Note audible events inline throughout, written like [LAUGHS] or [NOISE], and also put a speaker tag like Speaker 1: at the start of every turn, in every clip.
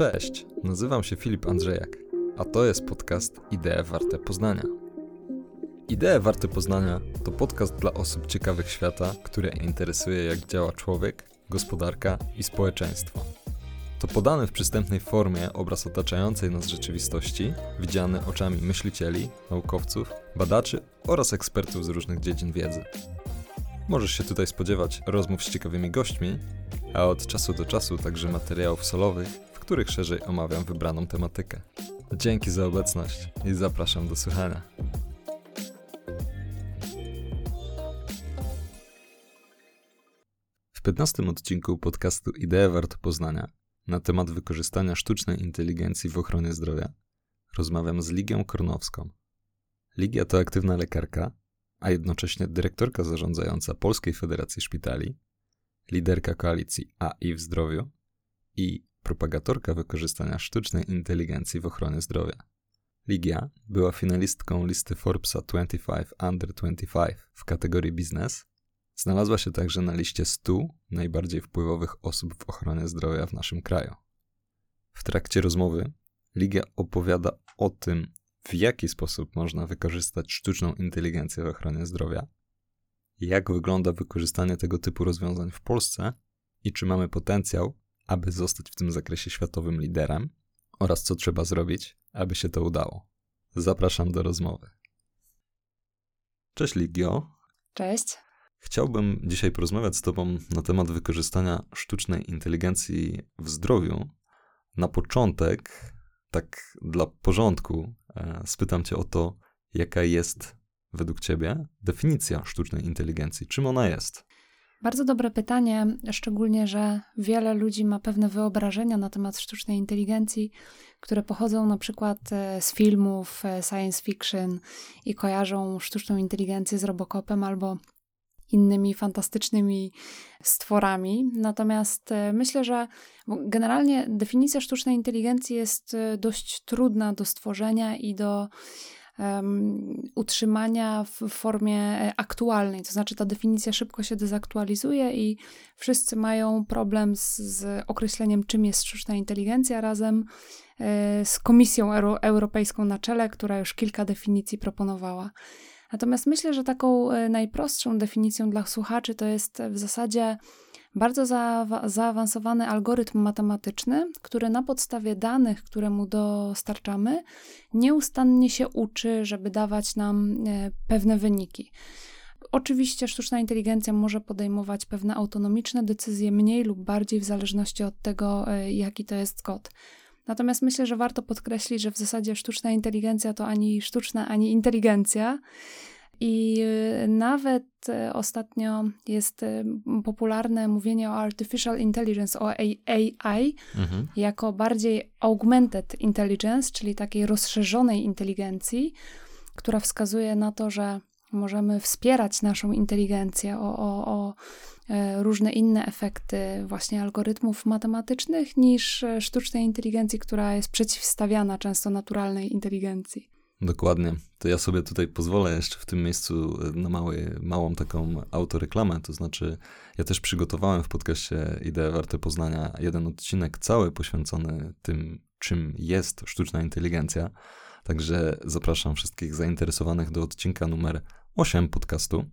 Speaker 1: Cześć, nazywam się Filip Andrzejak, a to jest podcast Idee Warte Poznania. Idee Warte Poznania to podcast dla osób ciekawych świata, które interesuje jak działa człowiek, gospodarka i społeczeństwo. To podany w przystępnej formie obraz otaczającej nas rzeczywistości, widziany oczami myślicieli, naukowców, badaczy oraz ekspertów z różnych dziedzin wiedzy. Możesz się tutaj spodziewać rozmów z ciekawymi gośćmi, a od czasu do czasu także materiałów solowych, których szerzej omawiam wybraną tematykę. Dzięki za obecność i zapraszam do słuchania. W 15 odcinku podcastu Idee Warto Poznania na temat wykorzystania sztucznej inteligencji w ochronie zdrowia rozmawiam z Ligią Kornowską. Ligia to aktywna lekarka, a jednocześnie dyrektorka zarządzająca Polskiej Federacji Szpitali, liderka koalicji AI w zdrowiu i propagatorka wykorzystania sztucznej inteligencji w ochronie zdrowia. Ligia była finalistką listy Forbesa 25 Under 25 w kategorii biznes. Znalazła się także na liście 100 najbardziej wpływowych osób w ochronie zdrowia w naszym kraju. W trakcie rozmowy Ligia opowiada o tym, w jaki sposób można wykorzystać sztuczną inteligencję w ochronie zdrowia, jak wygląda wykorzystanie tego typu rozwiązań w Polsce i czy mamy potencjał, aby zostać w tym zakresie światowym liderem oraz co trzeba zrobić, aby się to udało. Zapraszam do rozmowy. Cześć Ligio.
Speaker 2: Cześć.
Speaker 1: Chciałbym dzisiaj porozmawiać z Tobą na temat wykorzystania sztucznej inteligencji w zdrowiu. Na początek, tak dla porządku, e, spytam Cię o to, jaka jest według Ciebie definicja sztucznej inteligencji? Czym ona jest?
Speaker 2: Bardzo dobre pytanie, szczególnie, że wiele ludzi ma pewne wyobrażenia na temat sztucznej inteligencji, które pochodzą na przykład e, z filmów e, science fiction i kojarzą sztuczną inteligencję z Robocopem albo innymi fantastycznymi stworami. Natomiast e, myślę, że generalnie definicja sztucznej inteligencji jest dość trudna do stworzenia i do um, utrzymania w formie e, aktualnej. To znaczy, ta definicja szybko się dezaktualizuje i wszyscy mają problem z, z określeniem, czym jest sztuczna inteligencja, razem e, z Komisją Euro Europejską na czele, która już kilka definicji proponowała. Natomiast myślę, że taką e, najprostszą definicją dla słuchaczy to jest w zasadzie bardzo za, zaawansowany algorytm matematyczny, który na podstawie danych, które mu dostarczamy, nieustannie się uczy, żeby dawać nam e, pewne wyniki. Oczywiście sztuczna inteligencja może podejmować pewne autonomiczne decyzje, mniej lub bardziej w zależności od tego, e, jaki to jest kod. Natomiast myślę, że warto podkreślić, że w zasadzie sztuczna inteligencja to ani sztuczna, ani inteligencja. I y, nawet y, ostatnio jest y, popularne mówienie o artificial intelligence, o AI, mhm. jako bardziej augmented intelligence, czyli takiej rozszerzonej inteligencji, która wskazuje na to, że możemy wspierać naszą inteligencję o, o, o różne inne efekty właśnie algorytmów matematycznych niż sztucznej inteligencji, która jest przeciwstawiana często naturalnej inteligencji.
Speaker 1: Dokładnie. To ja sobie tutaj pozwolę jeszcze w tym miejscu na mały, małą taką autoreklamę. To znaczy, ja też przygotowałem w podcaście Idee Warte Poznania jeden odcinek cały poświęcony tym, czym jest sztuczna inteligencja. Także zapraszam wszystkich zainteresowanych do odcinka numer 8 podcastu.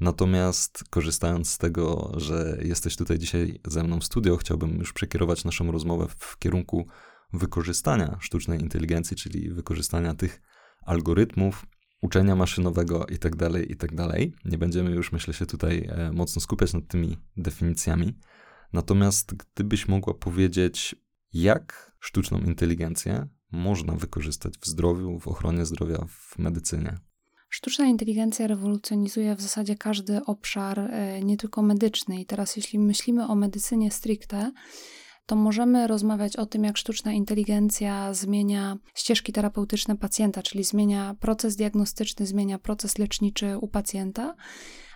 Speaker 1: Natomiast korzystając z tego, że jesteś tutaj dzisiaj ze mną w studio, chciałbym już przekierować naszą rozmowę w kierunku wykorzystania sztucznej inteligencji, czyli wykorzystania tych algorytmów, uczenia maszynowego itd., tak itd. Tak Nie będziemy już, myślę, się tutaj e, mocno skupiać nad tymi definicjami. Natomiast gdybyś mogła powiedzieć, jak sztuczną inteligencję można wykorzystać w zdrowiu, w ochronie zdrowia, w medycynie?
Speaker 2: Sztuczna inteligencja rewolucjonizuje w zasadzie każdy obszar, e, nie tylko medyczny. I teraz, jeśli myślimy o medycynie stricte, to możemy rozmawiać o tym, jak sztuczna inteligencja zmienia ścieżki terapeutyczne pacjenta, czyli zmienia proces diagnostyczny, zmienia proces leczniczy u pacjenta,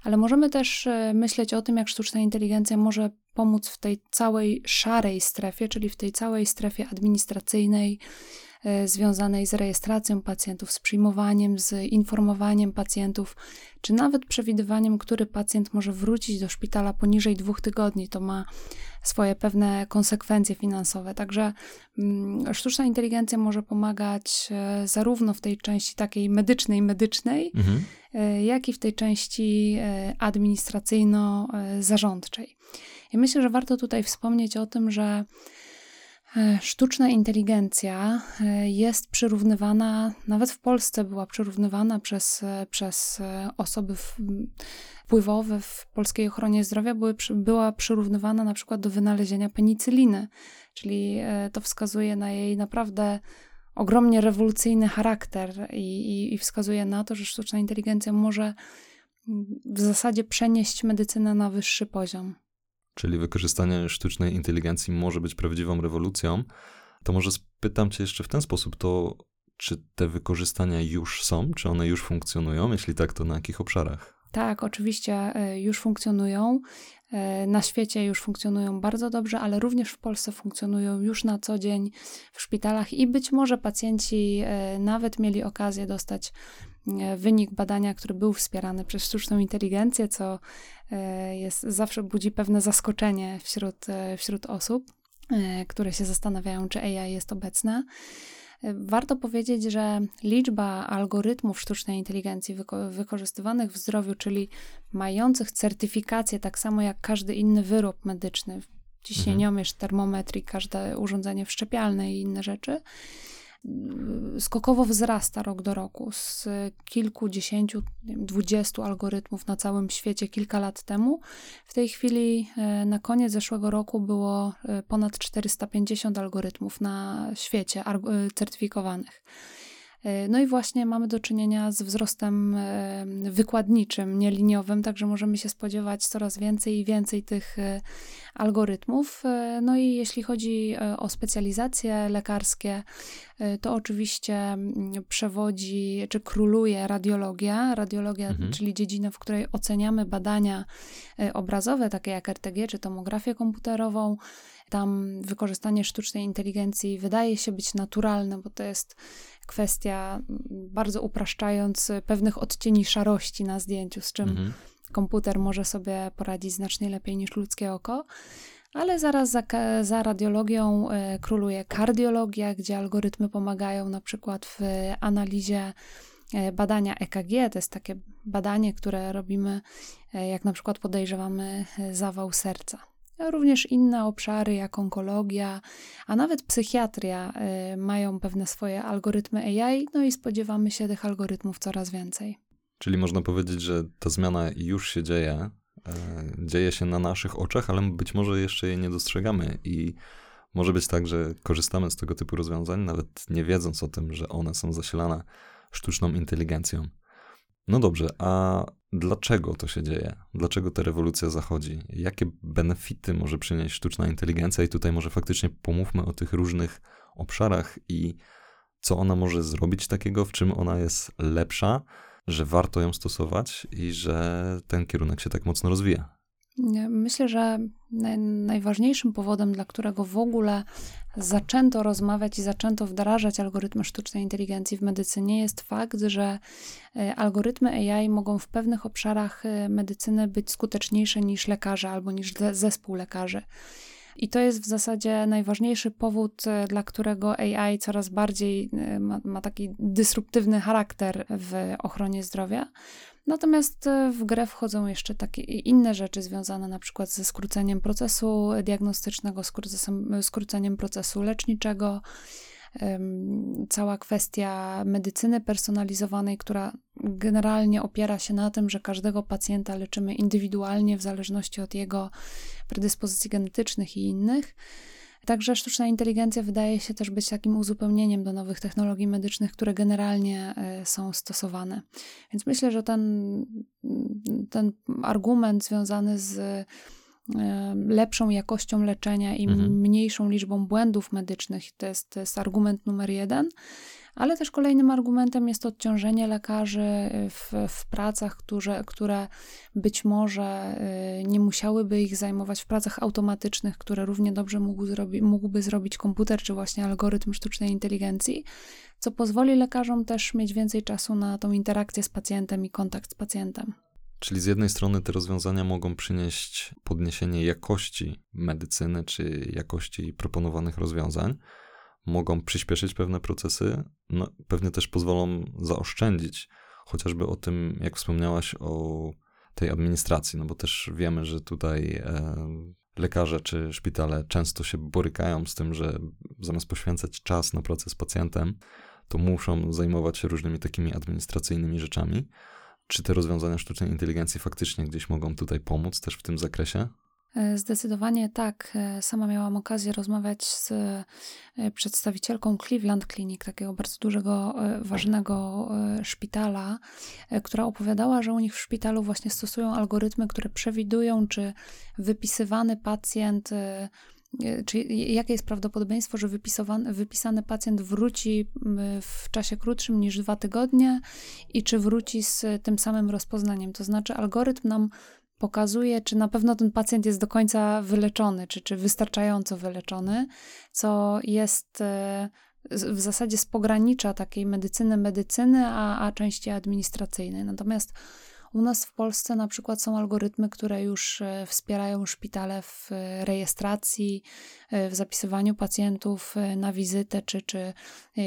Speaker 2: ale możemy też e, myśleć o tym, jak sztuczna inteligencja może pomóc w tej całej szarej strefie, czyli w tej całej strefie administracyjnej, związanej z rejestracją pacjentów, z przyjmowaniem, z informowaniem pacjentów, czy nawet przewidywaniem, który pacjent może wrócić do szpitala poniżej dwóch tygodni. To ma swoje pewne konsekwencje finansowe. Także mm, sztuczna inteligencja może pomagać e, zarówno w tej części takiej medycznej, medycznej, mhm. E, jak i w tej części administracyjno-zarządczej. I myślę, że warto tutaj wspomnieć o tym, że E, sztuczna inteligencja e, jest przyrównywana, nawet w Polsce była przyrównywana przez, e, przez osoby wpływowe w polskiej ochronie zdrowia, były, była przyrównywana na przykład do wynalezienia penicyliny, czyli to wskazuje na jej naprawdę ogromnie rewolucyjny charakter i, i, i wskazuje na to, że sztuczna inteligencja może w zasadzie przenieść medycynę na wyższy poziom
Speaker 1: czyli wykorzystanie sztucznej inteligencji może być prawdziwą rewolucją, to może spytam Cię jeszcze w ten sposób, to czy te wykorzystania już są, czy one już funkcjonują? Jeśli tak, to na jakich obszarach?
Speaker 2: Tak, oczywiście e, już funkcjonują. E, na świecie już funkcjonują bardzo dobrze, ale również w Polsce funkcjonują już na co dzień w szpitalach i być może pacjenci e, nawet mieli okazję dostać wynik badania, który był wspierany przez sztuczną inteligencję, co e, jest, zawsze budzi pewne zaskoczenie wśród, e, wśród osób, e, które się zastanawiają, czy AI jest obecna. Warto powiedzieć, że liczba algorytmów sztucznej inteligencji wyko wykorzystywanych w zdrowiu, czyli mających certyfikację tak samo jak każdy inny wyrób medyczny, ciśnieniomierz, termometr i każde urządzenie wszczepialne i inne rzeczy, skokowo wzrasta rok do roku z kilkudziesięciu, dwudziestu algorytmów na całym świecie kilka lat temu. W tej chwili e, na koniec zeszłego roku było e, ponad 450 algorytmów na świecie certyfikowanych. E, no i właśnie mamy do czynienia z wzrostem e, wykładniczym, nieliniowym, także możemy się spodziewać coraz więcej i więcej tych e, algorytmów. No i jeśli chodzi o specjalizacje lekarskie, to oczywiście mm, przewodzi czy króluje radiologia. Radiologia, mhm. czyli dziedzina, w której oceniamy badania obrazowe, takie jak RTG czy tomografię komputerową. Tam wykorzystanie sztucznej inteligencji wydaje się być naturalne, bo to jest kwestia, bardzo upraszczając, pewnych odcieni szarości na zdjęciu, z czym mhm. komputer może sobie poradzić znacznie lepiej niż ludzkie oko. Ale zaraz za, za radiologią e, króluje kardiologia, gdzie algorytmy pomagają na przykład w analizie e, badania EKG. To jest takie badanie, które robimy, e, jak na przykład podejrzewamy zawał serca również inne obszary jak onkologia, a nawet psychiatria y, mają pewne swoje algorytmy AI, no i spodziewamy się tych algorytmów coraz więcej.
Speaker 1: Czyli można powiedzieć, że ta zmiana już się dzieje, e, dzieje się na naszych oczach, ale być może jeszcze jej nie dostrzegamy i może być tak, że korzystamy z tego typu rozwiązań, nawet nie wiedząc o tym, że one są zasilane sztuczną inteligencją. No dobrze, a dlaczego to się dzieje? Dlaczego ta rewolucja zachodzi? Jakie benefity może przynieść sztuczna inteligencja? I tutaj może faktycznie pomówmy o tych różnych obszarach i co ona może zrobić takiego, w czym ona jest lepsza, że warto ją stosować i że ten kierunek się tak mocno rozwija.
Speaker 2: Myślę, że najważniejszym powodem, dla którego w ogóle zaczęto rozmawiać i zaczęto wdrażać algorytmy sztucznej inteligencji w medycynie, jest fakt, że e, algorytmy AI mogą w pewnych obszarach e, medycyny być skuteczniejsze niż lekarze albo niż zespół lekarzy. I to jest w zasadzie najważniejszy powód, e, dla którego AI coraz bardziej ma, ma taki dysruptywny charakter w ochronie zdrowia. Natomiast e, w grę wchodzą jeszcze takie inne rzeczy związane na przykład ze skróceniem procesu diagnostycznego, skróceniem procesu leczniczego. Cała kwestia medycyny personalizowanej, która generalnie opiera się na tym, że każdego pacjenta leczymy indywidualnie w zależności od jego predyspozycji genetycznych i innych. Także sztuczna inteligencja wydaje się też być takim uzupełnieniem do nowych technologii medycznych, które generalnie e, są stosowane. Więc myślę, że ten, ten argument związany z lepszą jakością leczenia i mhm. mniejszą liczbą błędów medycznych. To jest, to jest argument numer jeden. Ale też kolejnym argumentem jest odciążenie lekarzy w, w pracach, które, które być może y, nie musiałyby ich zajmować w pracach automatycznych, które równie dobrze mógł zrobi, mógłby zrobić komputer czy właśnie algorytm sztucznej inteligencji, co pozwoli lekarzom też mieć więcej czasu na tą interakcję z pacjentem i kontakt z pacjentem.
Speaker 1: Czyli z jednej strony te rozwiązania mogą przynieść podniesienie jakości medycyny czy jakości proponowanych rozwiązań, mogą przyspieszyć pewne procesy, no, pewnie też pozwolą zaoszczędzić, chociażby o tym, jak wspomniałaś o tej administracji, no bo też wiemy, że tutaj e, lekarze czy szpitale często się borykają z tym, że zamiast poświęcać czas na pracę z pacjentem, to muszą zajmować się różnymi takimi administracyjnymi rzeczami. Czy te rozwiązania sztucznej inteligencji faktycznie gdzieś mogą tutaj pomóc też w tym zakresie?
Speaker 2: E, zdecydowanie tak. E, sama miałam okazję rozmawiać z e, przedstawicielką Cleveland Clinic, takiego bardzo dużego, ważnego szpitala, która opowiadała, że u nich w szpitalu właśnie stosują algorytmy, które przewidują, czy wypisywany pacjent czy jakie jest prawdopodobieństwo, że wypisany pacjent wróci w czasie krótszym niż dwa tygodnie i czy wróci z tym samym rozpoznaniem. To znaczy, algorytm nam pokazuje, czy na pewno ten pacjent jest do końca wyleczony, czy, czy wystarczająco wyleczony, co jest e, w zasadzie z pogranicza takiej medycyny medycyny, a, a części administracyjnej. Natomiast u nas w Polsce na przykład są algorytmy, które już e, wspierają szpitale w e, rejestracji, w zapisywaniu pacjentów na wizytę, czy, czy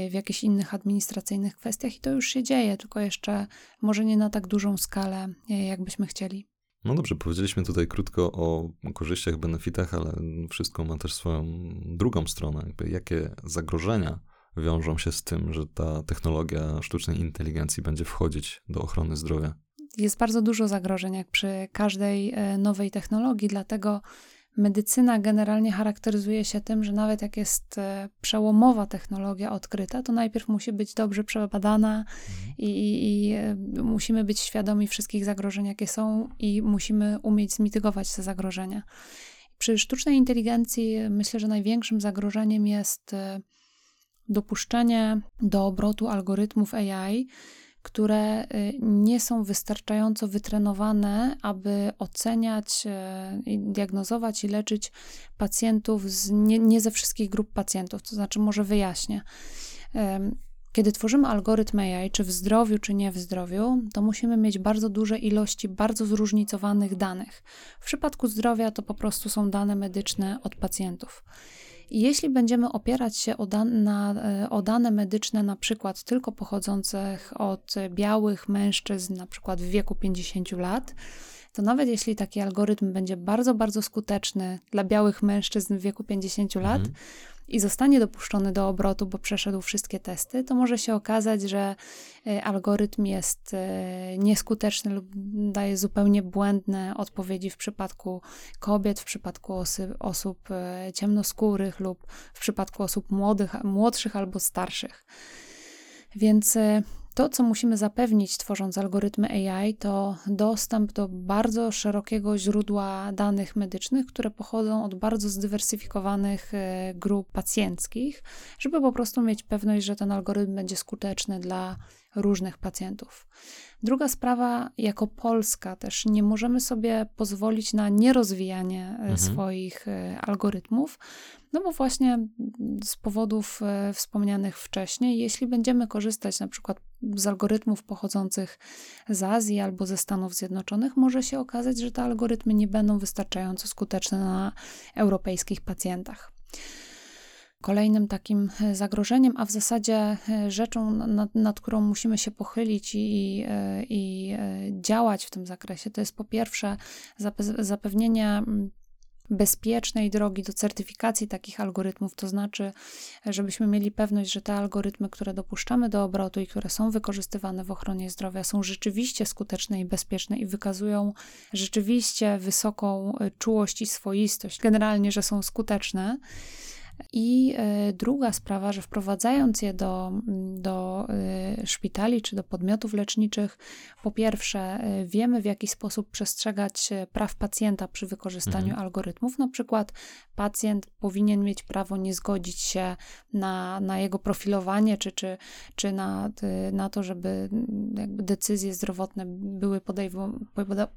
Speaker 2: w jakichś innych administracyjnych kwestiach, i to już się dzieje, tylko jeszcze może nie na tak dużą skalę, jakbyśmy chcieli.
Speaker 1: No dobrze, powiedzieliśmy tutaj krótko o korzyściach, benefitach, ale wszystko ma też swoją drugą stronę. Jakby jakie zagrożenia wiążą się z tym, że ta technologia sztucznej inteligencji będzie wchodzić do ochrony zdrowia?
Speaker 2: Jest bardzo dużo zagrożeń, jak przy każdej e, nowej technologii, dlatego medycyna generalnie charakteryzuje się tym, że nawet jak jest e, przełomowa technologia odkryta, to najpierw musi być dobrze przebadana mhm. i, i, i, e, musimy być świadomi wszystkich zagrożeń, jakie są, i musimy umieć zmitygować te zagrożenia. Przy sztucznej inteligencji myślę, że największym zagrożeniem jest dopuszczenie do obrotu algorytmów AI, które y, nie są wystarczająco wytrenowane, aby oceniać, y, diagnozować i leczyć pacjentów z, nie, nie ze wszystkich grup pacjentów. To znaczy, może wyjaśnię. Kiedy tworzymy algorytm AI, czy w zdrowiu, czy nie w zdrowiu, to musimy mieć bardzo duże ilości bardzo zróżnicowanych danych. W przypadku zdrowia to po prostu są dane medyczne od pacjentów. Jeśli będziemy opierać się o, dan na, e, o dane medyczne, na przykład tylko pochodzących od białych mężczyzn, na przykład w wieku 50 lat, to nawet jeśli taki algorytm będzie bardzo, bardzo skuteczny dla białych mężczyzn w wieku 50 lat, mhm i zostanie dopuszczony do obrotu, bo przeszedł wszystkie testy, to może się okazać, że e, algorytm jest e, nieskuteczny lub daje zupełnie błędne odpowiedzi w przypadku kobiet, w przypadku osy, osób e, ciemnoskórych lub w przypadku osób młodych, młodszych albo starszych. Więc to, co musimy zapewnić, tworząc algorytmy AI, to dostęp do bardzo szerokiego źródła danych medycznych, które pochodzą od bardzo zdywersyfikowanych e, grup pacjenckich, żeby po prostu mieć pewność, że ten algorytm będzie skuteczny dla różnych pacjentów. Druga sprawa, jako Polska też nie możemy sobie pozwolić na nierozwijanie e, mhm. swoich e, algorytmów, no bo właśnie z powodów e, wspomnianych wcześniej, jeśli będziemy korzystać na przykład z algorytmów pochodzących z Azji albo ze Stanów Zjednoczonych, może się okazać, że te algorytmy nie będą wystarczająco skuteczne na europejskich pacjentach. Kolejnym takim e, zagrożeniem, a w zasadzie e, rzeczą, nad, nad którą musimy się pochylić i, i, działać w tym zakresie, to jest po pierwsze zapewnienie bezpiecznej drogi do certyfikacji takich algorytmów, to znaczy, żebyśmy mieli pewność, że te algorytmy, które dopuszczamy do obrotu i które są wykorzystywane w ochronie zdrowia, są rzeczywiście skuteczne i bezpieczne i wykazują rzeczywiście wysoką e, czułość i swoistość, generalnie, że są skuteczne. I e, druga sprawa, że wprowadzając je do, do e, szpitali czy do podmiotów leczniczych, po pierwsze, e, wiemy w jaki sposób przestrzegać praw pacjenta przy wykorzystaniu mhm. algorytmów. Na przykład, pacjent powinien mieć prawo nie zgodzić się na, na jego profilowanie, czy, czy, czy na, na to, żeby decyzje zdrowotne były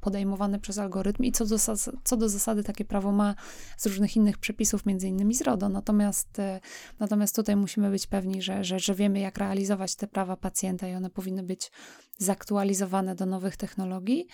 Speaker 2: podejmowane przez algorytm. I co do, co do zasady, takie prawo ma z różnych innych przepisów, między innymi z RODO. Natomiast e, natomiast tutaj musimy być pewni, że, że, że wiemy, jak realizować te prawa pacjenta i one powinny być zaktualizowane do nowych technologii.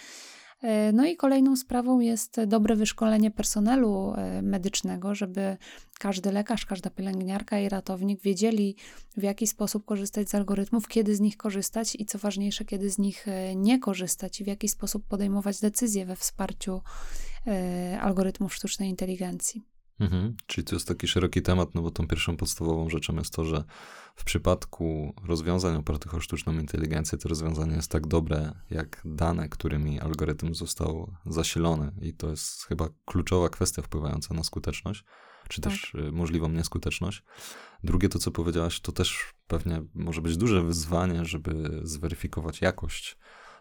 Speaker 2: E, no i kolejną sprawą jest dobre wyszkolenie personelu e, medycznego, żeby każdy lekarz, każda pielęgniarka i ratownik wiedzieli, w jaki sposób korzystać z algorytmów, kiedy z nich korzystać i co ważniejsze, kiedy z nich nie korzystać i w jaki sposób podejmować decyzje we wsparciu algorytmów sztucznej inteligencji.
Speaker 1: Mhm. Czyli to jest taki szeroki temat, no bo tą pierwszą podstawową rzeczą jest to, że w przypadku rozwiązań opartych o sztuczną inteligencję, to rozwiązanie jest tak dobre, jak dane, którymi algorytm został zasilony. I to jest chyba kluczowa kwestia wpływająca na skuteczność, czy tak. też y, możliwą nieskuteczność. Drugie, to co powiedziałaś, to też pewnie może być duże wyzwanie, żeby zweryfikować jakość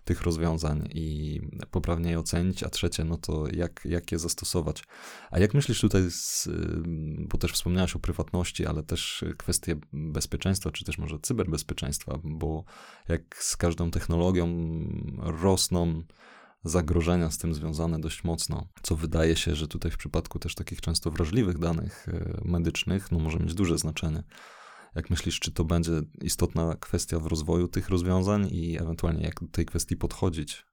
Speaker 1: tych rozwiązań i poprawnie je ocenić, a trzecie, no to jak, jak je zastosować. A jak myślisz tutaj, z, bo też wspomniałaś o prywatności, ale też kwestie bezpieczeństwa, czy też może cyberbezpieczeństwa, bo jak z każdą technologią rosną zagrożenia z tym związane dość mocno, co wydaje się, że tutaj w przypadku też takich często wrażliwych danych e, medycznych, no może mieć duże znaczenie. Jak myślisz, czy to będzie istotna kwestia w rozwoju tych rozwiązań i ewentualnie jak do tej kwestii podchodzić?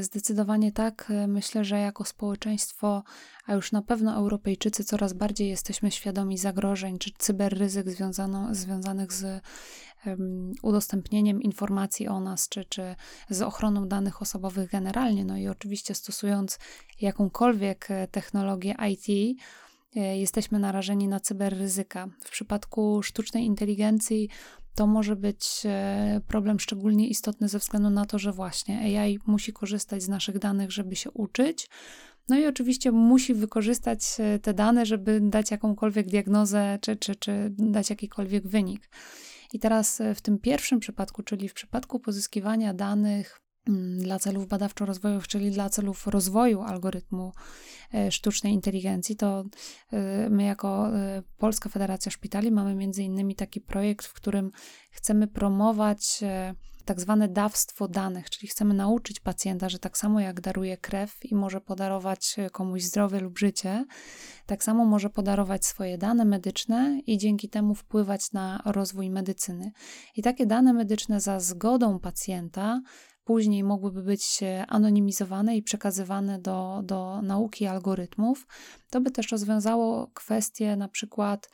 Speaker 2: Zdecydowanie tak. Myślę, że jako społeczeństwo, a już na pewno Europejczycy, coraz bardziej jesteśmy świadomi zagrożeń czy cyberryzyk związano, związanych z um, udostępnieniem informacji o nas, czy, czy z ochroną danych osobowych generalnie. No i oczywiście stosując jakąkolwiek technologię IT, jesteśmy narażeni na cyberryzyka. W przypadku sztucznej inteligencji to może być e, problem szczególnie istotny ze względu na to, że właśnie AI musi korzystać z naszych danych, żeby się uczyć. No i oczywiście musi wykorzystać e, te dane, żeby dać jakąkolwiek diagnozę czy, czy, czy dać jakikolwiek wynik. I teraz w tym pierwszym przypadku, czyli w przypadku pozyskiwania danych dla celów badawczo-rozwojowych, czyli dla celów rozwoju algorytmu e, sztucznej inteligencji, to e, my jako e, Polska Federacja Szpitali mamy między innymi taki projekt, w którym chcemy promować tak zwane dawstwo danych, czyli chcemy nauczyć pacjenta, że tak samo jak daruje krew i może podarować komuś zdrowie lub życie, tak samo może podarować swoje dane medyczne i dzięki temu wpływać na rozwój medycyny. I takie dane medyczne za zgodą pacjenta później mogłyby być anonimizowane i przekazywane do, do nauki algorytmów, to by też rozwiązało kwestię na przykład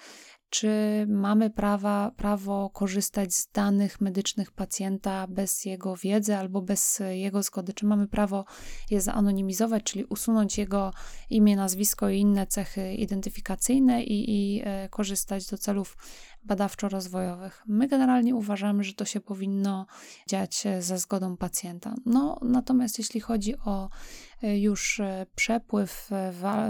Speaker 2: czy mamy prawa, prawo korzystać z danych medycznych pacjenta bez jego wiedzy albo bez jego zgody? Czy mamy prawo je zanonimizować, czyli usunąć jego imię, nazwisko i inne cechy identyfikacyjne i, i e, korzystać do celów badawczo-rozwojowych. My generalnie uważamy, że to się powinno dziać ze zgodą pacjenta. No, natomiast jeśli chodzi o e, już e, przepływ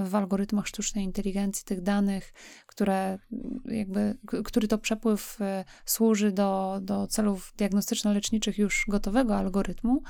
Speaker 2: w, algorytmach sztucznej inteligencji tych danych, które jakby, który to przepływ e, służy do, do celów diagnostyczno-leczniczych już gotowego algorytmu,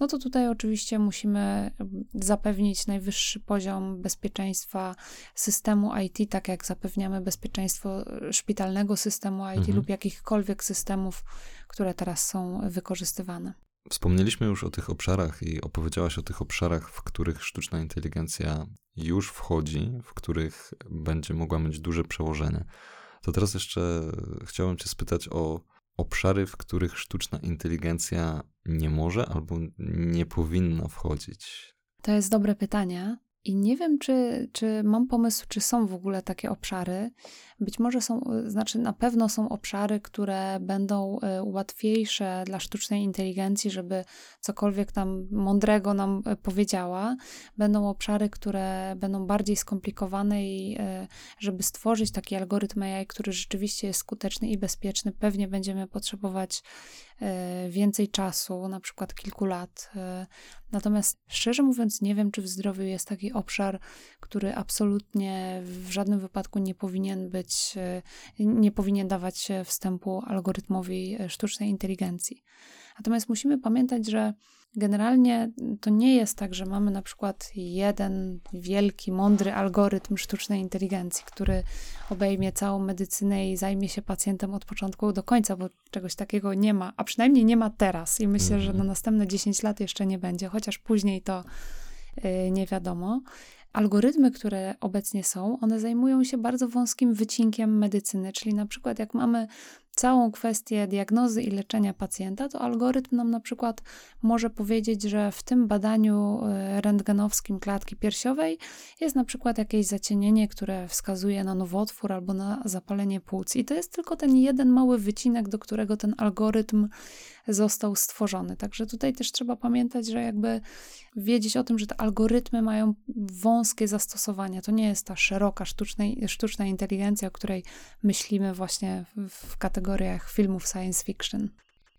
Speaker 2: no to tutaj oczywiście musimy zapewnić najwyższy poziom bezpieczeństwa systemu IT, tak jak zapewniamy bezpieczeństwo szpitalnego systemu IT mhm. lub jakichkolwiek systemów, które teraz są wykorzystywane.
Speaker 1: Wspomnieliśmy już o tych obszarach i opowiedziałaś o tych obszarach, w których sztuczna inteligencja już wchodzi, w których będzie mogła mieć duże przełożenie. To teraz jeszcze chciałem Cię spytać o obszary, w których sztuczna inteligencja nie może albo nie powinna wchodzić.
Speaker 2: To jest dobre pytanie. I nie wiem, czy, czy mam pomysł, czy są w ogóle takie obszary. Być może są, znaczy na pewno są obszary, które będą e, łatwiejsze dla sztucznej inteligencji, żeby cokolwiek tam mądrego nam e, powiedziała. Będą obszary, które będą bardziej skomplikowane i e, żeby stworzyć taki algorytm AI, który rzeczywiście jest skuteczny i bezpieczny, pewnie będziemy potrzebować e, więcej czasu, na przykład kilku lat. E, natomiast szczerze mówiąc, nie wiem, czy w zdrowiu jest taki obszar, który absolutnie w żadnym wypadku nie powinien być, nie powinien dawać wstępu algorytmowi sztucznej inteligencji. Natomiast musimy pamiętać, że Generalnie to nie jest tak, że mamy na przykład jeden wielki, mądry algorytm sztucznej inteligencji, który obejmie całą medycynę i zajmie się pacjentem od początku do końca, bo czegoś takiego nie ma, a przynajmniej nie ma teraz i myślę, że na mhm. następne 10 lat jeszcze nie będzie, chociaż później to yy, nie wiadomo. Algorytmy, które obecnie są, one zajmują się bardzo wąskim wycinkiem medycyny, czyli na przykład jak mamy całą kwestię diagnozy i leczenia pacjenta, to algorytm nam na przykład może powiedzieć, że w tym badaniu e, rentgenowskim klatki piersiowej jest na przykład jakieś zacienienie, które wskazuje na nowotwór albo na zapalenie płuc. I to jest tylko ten jeden mały wycinek, do którego ten algorytm został stworzony. Także tutaj też trzeba pamiętać, że jakby wiedzieć o tym, że te algorytmy mają wąskie zastosowania. To nie jest ta szeroka sztucznej, sztuczna inteligencja, o której myślimy właśnie w kategoriach filmów science fiction.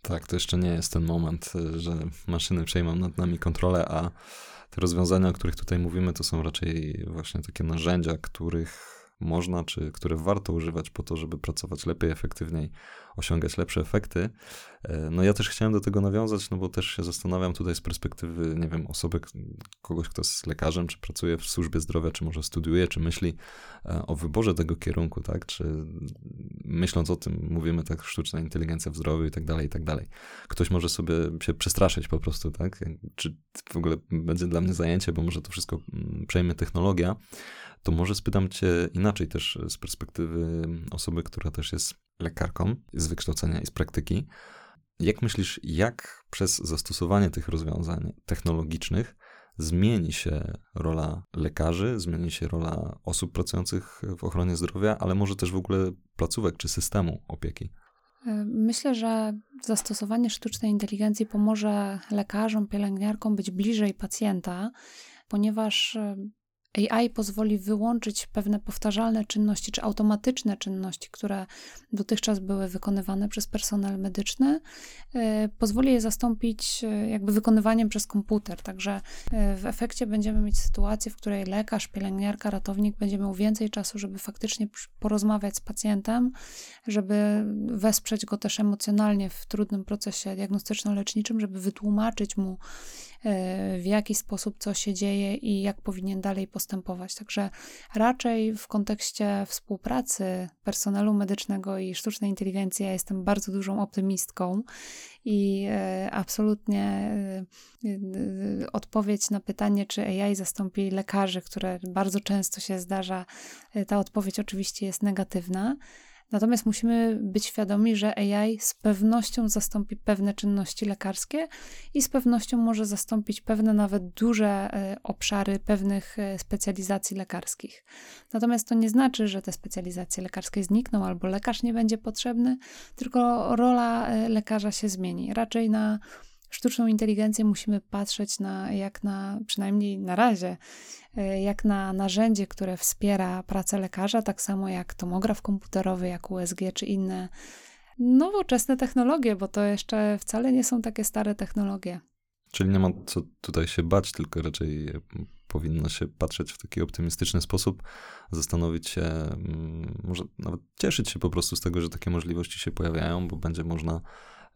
Speaker 1: Tak, to jeszcze nie jest ten moment, że maszyny przejmą nad nami kontrolę, a te rozwiązania, o których tutaj mówimy, to są raczej właśnie takie narzędzia, których można, czy które warto używać po to, żeby pracować lepiej, efektywniej, osiągać lepsze efekty. E, no ja też chciałem do tego nawiązać, no bo też się zastanawiam tutaj z perspektywy, nie wiem, osoby, kogoś, kto jest lekarzem, czy pracuje w służbie zdrowia, czy może studiuje, czy myśli e, o wyborze tego kierunku, tak, czy myśląc o tym, mówimy tak, sztuczna inteligencja w zdrowiu i tak dalej, i tak dalej. Ktoś może sobie się przestraszyć po prostu, tak, czy w ogóle będzie dla mnie zajęcie, bo może to wszystko mm, przejmie technologia, to może spytam cię inaczej też z perspektywy osoby, która też jest lekarką z wykształcenia i z praktyki. Jak myślisz, jak przez zastosowanie tych rozwiązań technologicznych zmieni się rola lekarzy, zmieni się rola osób pracujących w ochronie zdrowia, ale może też w ogóle placówek czy systemu opieki?
Speaker 2: Myślę, że zastosowanie sztucznej inteligencji pomoże lekarzom, pielęgniarkom być bliżej pacjenta, ponieważ AI pozwoli wyłączyć pewne powtarzalne czynności czy automatyczne czynności, które dotychczas były wykonywane przez personel medyczny, e, pozwoli je zastąpić e, jakby wykonywaniem przez komputer. Także e, w efekcie będziemy mieć sytuację, w której lekarz, pielęgniarka, ratownik będzie miał więcej czasu, żeby faktycznie porozmawiać z pacjentem, żeby wesprzeć go też emocjonalnie w trudnym procesie diagnostyczno-leczniczym, żeby wytłumaczyć mu, w jaki sposób co się dzieje i jak powinien dalej postępować. Także raczej w kontekście współpracy personelu medycznego i sztucznej inteligencji ja jestem bardzo dużą optymistką i e, absolutnie e, e, odpowiedź na pytanie, czy AI zastąpi lekarzy, które bardzo często się zdarza, ta odpowiedź oczywiście jest negatywna. Natomiast musimy być świadomi, że AI z pewnością zastąpi pewne czynności lekarskie i z pewnością może zastąpić pewne nawet duże e, obszary pewnych e, specjalizacji lekarskich. Natomiast to nie znaczy, że te specjalizacje lekarskie znikną albo lekarz nie będzie potrzebny, tylko rola e, lekarza się zmieni. Raczej na sztuczną inteligencję musimy patrzeć na, jak na, przynajmniej na razie, e, jak na narzędzie, które wspiera pracę lekarza, tak samo jak tomograf komputerowy, jak USG czy inne nowoczesne technologie, bo to jeszcze wcale nie są takie stare technologie.
Speaker 1: Czyli nie ma co tutaj się bać, tylko raczej powinno się patrzeć w taki optymistyczny sposób, zastanowić się, mm, może nawet cieszyć się po prostu z tego, że takie możliwości się pojawiają, bo będzie można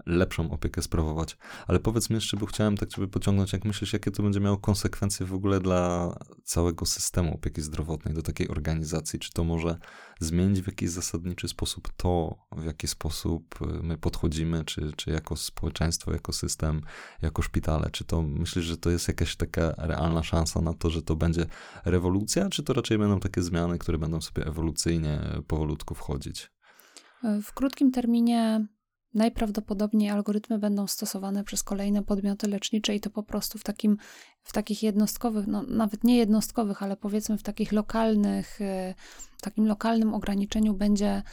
Speaker 1: lepszą opiekę sprawować. Ale powiedz mi jeszcze, bo chciałem tak ciebie pociągnąć, jak myślisz, jakie to będzie miało konsekwencje w ogóle dla całego systemu opieki zdrowotnej, do takiej organizacji? Czy to może zmienić w jakiś zasadniczy sposób to, w jaki sposób y, my podchodzimy, czy, czy jako społeczeństwo, jako system, jako szpitale? Czy to myślisz, że to jest jakaś taka realna szansa na to, że to będzie rewolucja, czy to raczej będą takie zmiany, które będą sobie ewolucyjnie powolutku wchodzić?
Speaker 2: W krótkim terminie Najprawdopodobniej algorytmy będą stosowane przez kolejne podmioty lecznicze i to po prostu w takim w takich jednostkowych, no nawet nie jednostkowych, ale powiedzmy w takich lokalnych, e, takim lokalnym ograniczeniu będzie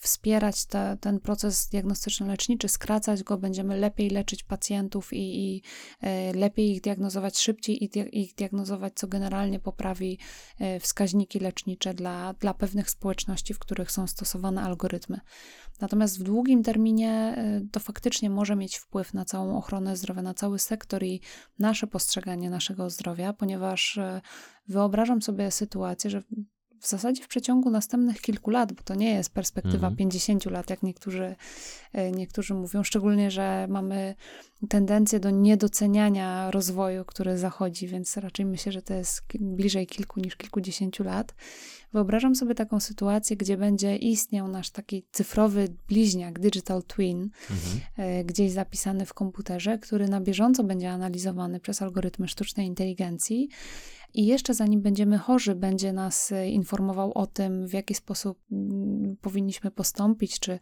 Speaker 2: wspierać te, ten proces diagnostyczno-leczniczy, skracać go, będziemy lepiej leczyć pacjentów i, i e, lepiej ich diagnozować szybciej i ich diagnozować, co generalnie poprawi e, wskaźniki lecznicze dla, dla pewnych społeczności, w których są stosowane algorytmy. Natomiast w długim terminie to faktycznie może mieć wpływ na całą ochronę zdrowia, na cały sektor i nasze postrzeganie naszego zdrowia, ponieważ wyobrażam sobie sytuację, że w zasadzie w przeciągu następnych kilku lat, bo to nie jest perspektywa mhm. 50 lat, jak niektórzy, e, niektórzy mówią, szczególnie, że mamy tendencję do niedoceniania rozwoju, który zachodzi, więc raczej myślę, że to jest bliżej kilku niż kilkudziesięciu lat. Wyobrażam sobie taką sytuację, gdzie będzie istniał nasz taki cyfrowy bliźniak, digital twin, mhm. E, gdzieś zapisany w komputerze, który na bieżąco będzie analizowany przez algorytmy sztucznej inteligencji i jeszcze zanim będziemy chorzy, będzie nas e, informował o tym, w jaki sposób mm, powinniśmy postąpić, czy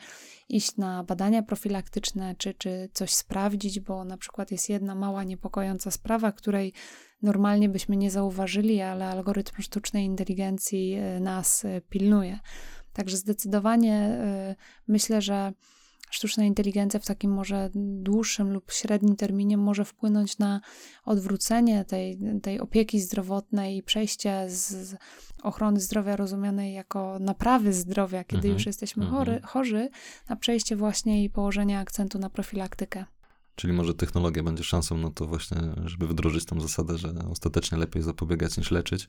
Speaker 2: iść na badania profilaktyczne, czy, czy coś sprawdzić, bo na przykład jest jedna mała niepokojąca sprawa, której normalnie byśmy nie zauważyli, ale algorytm sztucznej inteligencji e, nas e, pilnuje. Także zdecydowanie myślę, że sztuczna inteligencja w takim może dłuższym lub średnim terminie może wpłynąć na odwrócenie tej, tej opieki zdrowotnej i przejście z ochrony zdrowia rozumianej jako naprawy zdrowia, kiedy mhm. już jesteśmy mhm. chory, chorzy, na przejście właśnie i położenie akcentu na profilaktykę.
Speaker 1: Czyli może technologia będzie szansą na to właśnie, żeby wdrożyć tą zasadę, że ostatecznie lepiej zapobiegać niż leczyć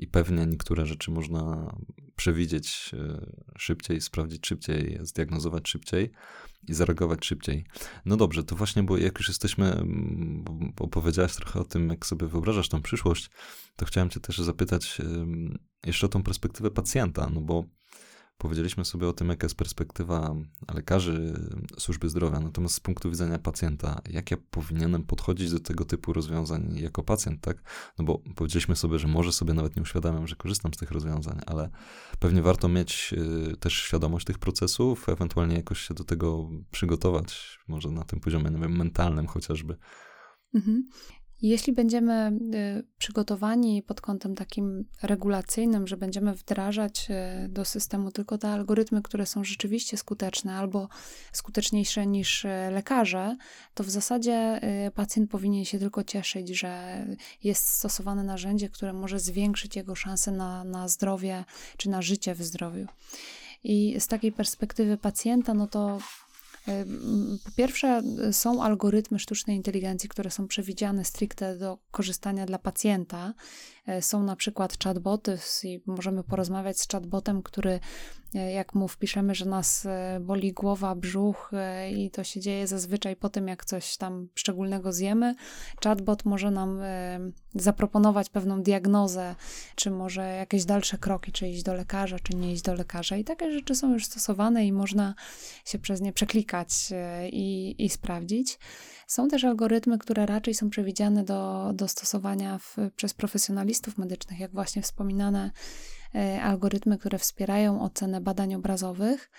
Speaker 1: i pewnie niektóre rzeczy można przewidzieć e, szybciej, sprawdzić szybciej, zdiagnozować szybciej i zareagować szybciej. No dobrze, to właśnie, bo jak już jesteśmy, mm, opowiedziałaś trochę o tym, jak sobie wyobrażasz tą przyszłość, to chciałem cię też zapytać jeszcze o tą perspektywę pacjenta, no bo Powiedzieliśmy sobie o tym, jaka jest perspektywa lekarzy służby zdrowia, natomiast z punktu widzenia pacjenta, jak ja powinienem podchodzić do tego typu rozwiązań jako pacjent, tak? No bo powiedzieliśmy sobie, że może sobie nawet nie uświadamiam, że korzystam z tych rozwiązań, ale pewnie warto mieć y, też świadomość tych procesów, ewentualnie jakoś się do tego przygotować, może na tym poziomie, nie wiem, mentalnym chociażby. Mhm.
Speaker 2: Jeśli będziemy y, przygotowani pod kątem takim regulacyjnym, że będziemy wdrażać y, do systemu tylko te algorytmy, które są rzeczywiście skuteczne albo skuteczniejsze niż y, lekarze, to w zasadzie pacjent powinien się tylko cieszyć, że jest stosowane narzędzie, które może zwiększyć jego szanse na, na zdrowie czy na życie w zdrowiu. I z takiej perspektywy pacjenta, no to po pierwsze, są algorytmy sztucznej inteligencji, które są przewidziane stricte do korzystania dla pacjenta. E, są na przykład chatboty i możemy porozmawiać z chatbotem, który E, jak mu wpiszemy, że nas e, boli głowa, brzuch i to się dzieje zazwyczaj po tym, jak coś tam szczególnego zjemy, chatbot może nam zaproponować pewną diagnozę, czy może jakieś dalsze kroki, czy iść do lekarza, czy nie iść do lekarza. I takie rzeczy są już stosowane i można się przez nie przeklikać i, i sprawdzić. Są też algorytmy, które raczej są przewidziane do, do stosowania w, przez profesjonalistów medycznych, jak właśnie wspominane E, algorytmy, które wspierają ocenę badań obrazowych.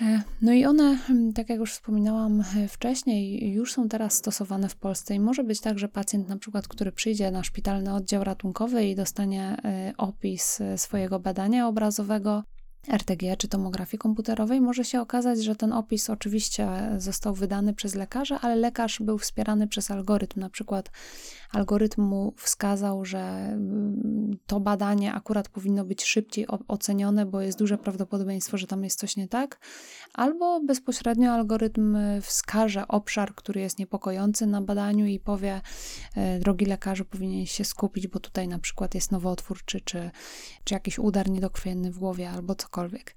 Speaker 2: E, no i one, hmm, tak jak już wspominałam e, wcześniej, już są teraz stosowane w Polsce i może być tak, że pacjent na przykład, który przyjdzie na szpitalny oddział ratunkowy i dostanie opis swojego badania obrazowego, RTG czy tomografii komputerowej, może się okazać, że ten opis oczywiście został wydany przez lekarza, ale lekarz był wspierany przez algorytm. Na przykład algorytm mu wskazał, że mm, to badanie akurat powinno być szybciej ocenione, bo jest duże prawdopodobieństwo, że tam jest coś nie tak, albo bezpośrednio algorytm wskaże obszar, który jest niepokojący na badaniu i powie, e, drogi lekarzu, powinien się skupić, bo tutaj na przykład jest nowotwór, czy, czy, czy jakiś udar niedokrwienny w głowie, albo cokolwiek.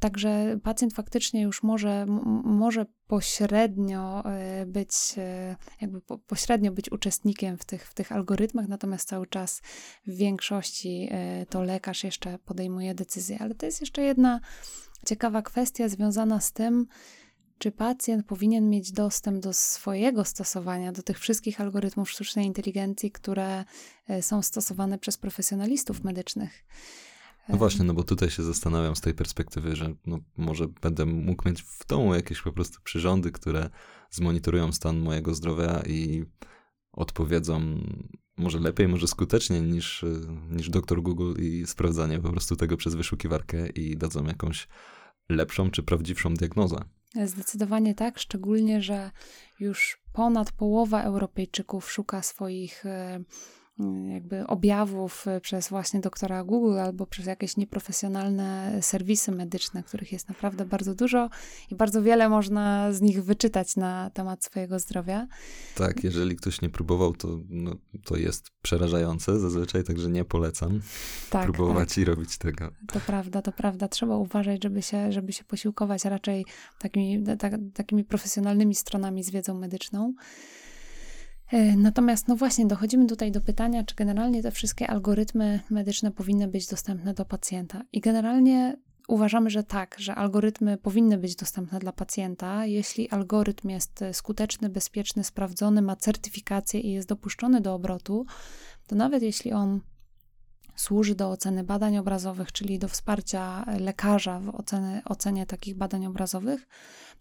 Speaker 2: Także pacjent faktycznie już może, może pośrednio e, być, e, jakby pośrednio być uczestnikiem w tych, w tych algorytmach, natomiast cały czas w większości e, to lekarz jeszcze podejmuje decyzję. Ale to jest jeszcze jedna ciekawa kwestia związana z tym, czy pacjent powinien mieć dostęp do swojego stosowania, do tych wszystkich algorytmów sztucznej inteligencji, które są stosowane przez profesjonalistów medycznych.
Speaker 1: No właśnie, no bo tutaj się zastanawiam z tej perspektywy, że no może będę mógł mieć w domu jakieś po prostu przyrządy, które zmonitorują stan mojego zdrowia i odpowiedzą może lepiej, może skuteczniej niż, niż doktor Google i sprawdzanie po prostu tego przez wyszukiwarkę i dadzą jakąś lepszą czy prawdziwszą diagnozę.
Speaker 2: Zdecydowanie tak, szczególnie, że już ponad połowa Europejczyków szuka swoich jakby objawów e, przez właśnie doktora Google albo przez jakieś nieprofesjonalne serwisy medyczne, których jest naprawdę bardzo dużo i bardzo wiele można z nich wyczytać na temat swojego zdrowia.
Speaker 1: Tak, jeżeli ktoś nie próbował, to, no, to jest przerażające zazwyczaj, także nie polecam tak, próbować tak. i robić tego.
Speaker 2: To prawda, to prawda. Trzeba uważać, żeby się, żeby się posiłkować raczej takimi, tak, takimi profesjonalnymi stronami z wiedzą medyczną. E, natomiast, no właśnie, dochodzimy tutaj do pytania, czy generalnie te wszystkie algorytmy medyczne powinny być dostępne do pacjenta. I generalnie uważamy, że tak, że algorytmy powinny być dostępne dla pacjenta. Jeśli algorytm jest skuteczny, bezpieczny, sprawdzony, ma certyfikację i jest dopuszczony do obrotu, to nawet jeśli on służy do oceny badań obrazowych, czyli do wsparcia lekarza w ocenie, ocenie takich badań obrazowych,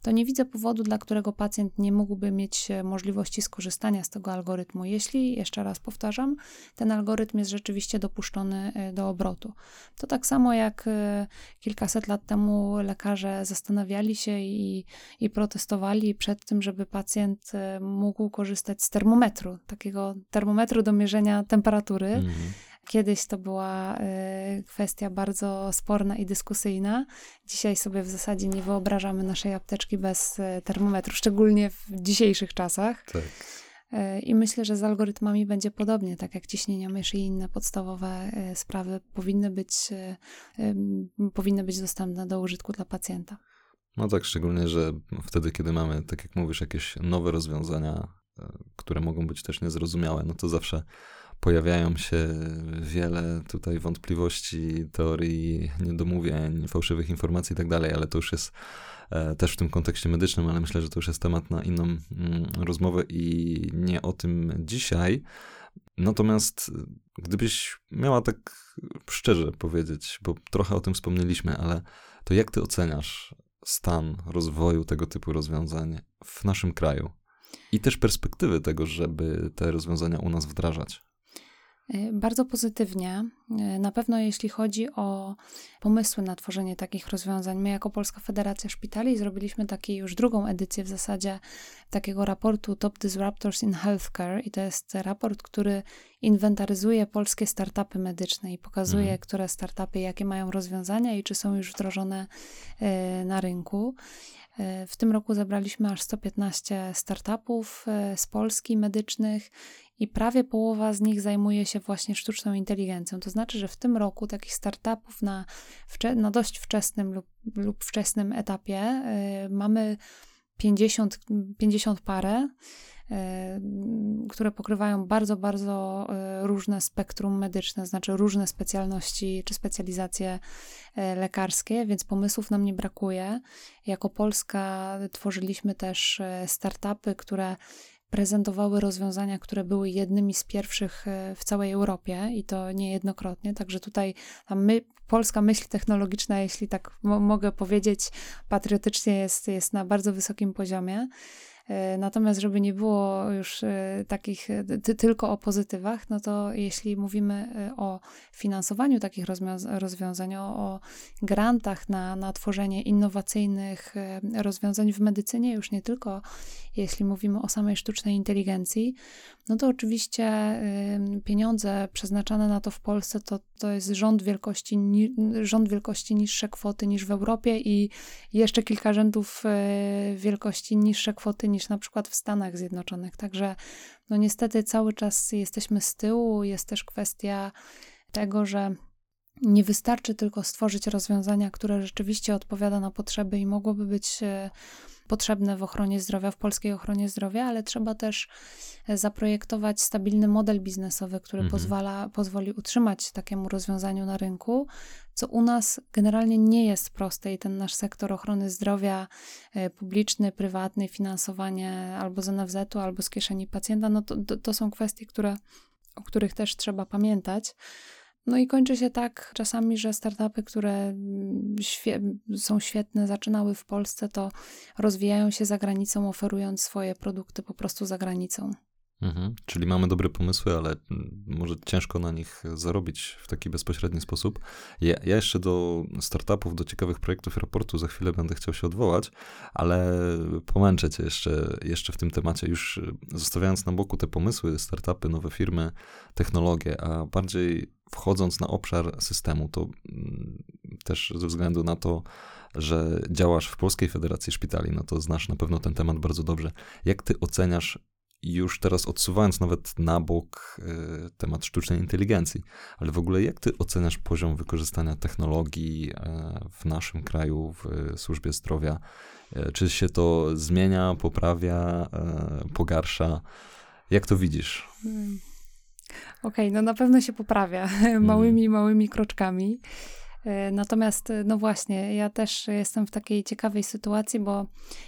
Speaker 2: to nie widzę powodu, dla którego pacjent nie mógłby mieć e, możliwości skorzystania z tego algorytmu, jeśli, jeszcze raz powtarzam, ten algorytm jest rzeczywiście dopuszczony e, do obrotu. To tak samo jak e, kilkaset lat temu lekarze zastanawiali się i, i protestowali przed tym, żeby pacjent mógł korzystać z termometru, takiego termometru do mierzenia temperatury. Mhm Kiedyś to była y, kwestia bardzo sporna i dyskusyjna. Dzisiaj sobie w zasadzie nie wyobrażamy naszej apteczki bez y, termometru, szczególnie w dzisiejszych czasach. Tak. Y, I myślę, że z algorytmami będzie podobnie, tak jak ciśnienia myszy i inne podstawowe sprawy powinny być, powinny być dostępne do użytku dla pacjenta.
Speaker 1: No tak, szczególnie, że wtedy, kiedy mamy, tak jak mówisz, jakieś nowe rozwiązania, które mogą być też niezrozumiałe, no to zawsze pojawiają się wiele tutaj wątpliwości, teorii, niedomówień, fałszywych informacji i tak dalej, ale to już jest e, też w tym kontekście medycznym, ale myślę, że to już jest temat na inną mm, rozmowę i nie o tym dzisiaj. Natomiast gdybyś miała tak szczerze powiedzieć, bo trochę o tym wspomnieliśmy, ale to jak ty oceniasz stan rozwoju tego typu rozwiązań w naszym kraju? I też perspektywy tego, żeby te rozwiązania u nas wdrażać.
Speaker 2: Y, bardzo pozytywnie. Y, na pewno jeśli chodzi o pomysły na tworzenie takich rozwiązań, my jako Polska Federacja Szpitali zrobiliśmy taki już drugą edycję w zasadzie takiego raportu Top Disruptors in Healthcare i to jest raport, który inwentaryzuje polskie startupy medyczne i pokazuje, mhm. które startupy, jakie mają rozwiązania i czy są już wdrożone y, na rynku. W tym roku zebraliśmy aż 115 startupów z Polski medycznych i prawie połowa z nich zajmuje się właśnie sztuczną inteligencją. To znaczy, że w tym roku takich startupów na, na dość wczesnym lub, lub wczesnym etapie y, mamy 50, 50 parę, y, które pokrywają bardzo, bardzo y, różne spektrum medyczne, znaczy różne specjalności czy specjalizacje lekarskie, więc pomysłów nam nie brakuje. Jako Polska tworzyliśmy też startupy, które prezentowały rozwiązania, które były jednymi z pierwszych e, w całej Europie i to niejednokrotnie. Także tutaj my, polska myśl technologiczna, jeśli tak mogę powiedzieć, patriotycznie jest, jest na bardzo wysokim poziomie. E, natomiast, żeby nie było już e, takich ty, tylko o pozytywach, no to jeśli mówimy e, o finansowaniu takich rozwiązań, o, o grantach na, na tworzenie innowacyjnych rozwiązań w medycynie, już nie tylko jeśli mówimy o samej sztucznej inteligencji, no to oczywiście pieniądze przeznaczane na to w Polsce to, to jest rząd wielkości, rząd wielkości niższe kwoty niż w Europie i jeszcze kilka rzędów wielkości niższe kwoty niż na przykład w Stanach Zjednoczonych. Także no niestety cały czas jesteśmy z tyłu. Jest też kwestia tego, że nie wystarczy tylko stworzyć rozwiązania, które rzeczywiście odpowiada na potrzeby i mogłoby być e, potrzebne w ochronie zdrowia, w polskiej ochronie zdrowia, ale trzeba też e, zaprojektować stabilny model biznesowy, który mhm. pozwala, pozwoli utrzymać takiemu rozwiązaniu na rynku, co u nas generalnie nie jest proste i ten nasz sektor ochrony zdrowia e, publiczny, prywatny, finansowanie albo z NFZ-u, albo z kieszeni pacjenta, no to, to, to są kwestie, które, o których też trzeba pamiętać. No i kończy się tak czasami, że startupy, które mm, świe są świetne, zaczynały w Polsce, to rozwijają się za granicą, oferując swoje produkty po prostu za granicą.
Speaker 1: Mhm. Czyli mamy dobre pomysły, ale może ciężko na nich zarobić w taki bezpośredni sposób. Ja, ja, jeszcze do startupów, do ciekawych projektów raportu za chwilę będę chciał się odwołać, ale pomęczę cię jeszcze, jeszcze w tym temacie, już zostawiając na boku te pomysły, startupy, nowe firmy, technologie, a bardziej wchodząc na obszar systemu, to mm, też ze względu na to, że działasz w Polskiej Federacji Szpitali, no to znasz na pewno ten temat bardzo dobrze. Jak ty oceniasz już teraz odsuwając nawet na bok y, temat sztucznej inteligencji, ale w ogóle jak ty oceniasz poziom wykorzystania technologii y, w naszym kraju, w y, służbie zdrowia? Czy się to zmienia, poprawia, pogarsza? Jak to widzisz? Hmm.
Speaker 2: Okej, okay, no na pewno się poprawia [LAUGHS] małymi, małymi kroczkami. E, natomiast, e, no właśnie, ja też jestem w takiej ciekawej sytuacji, bo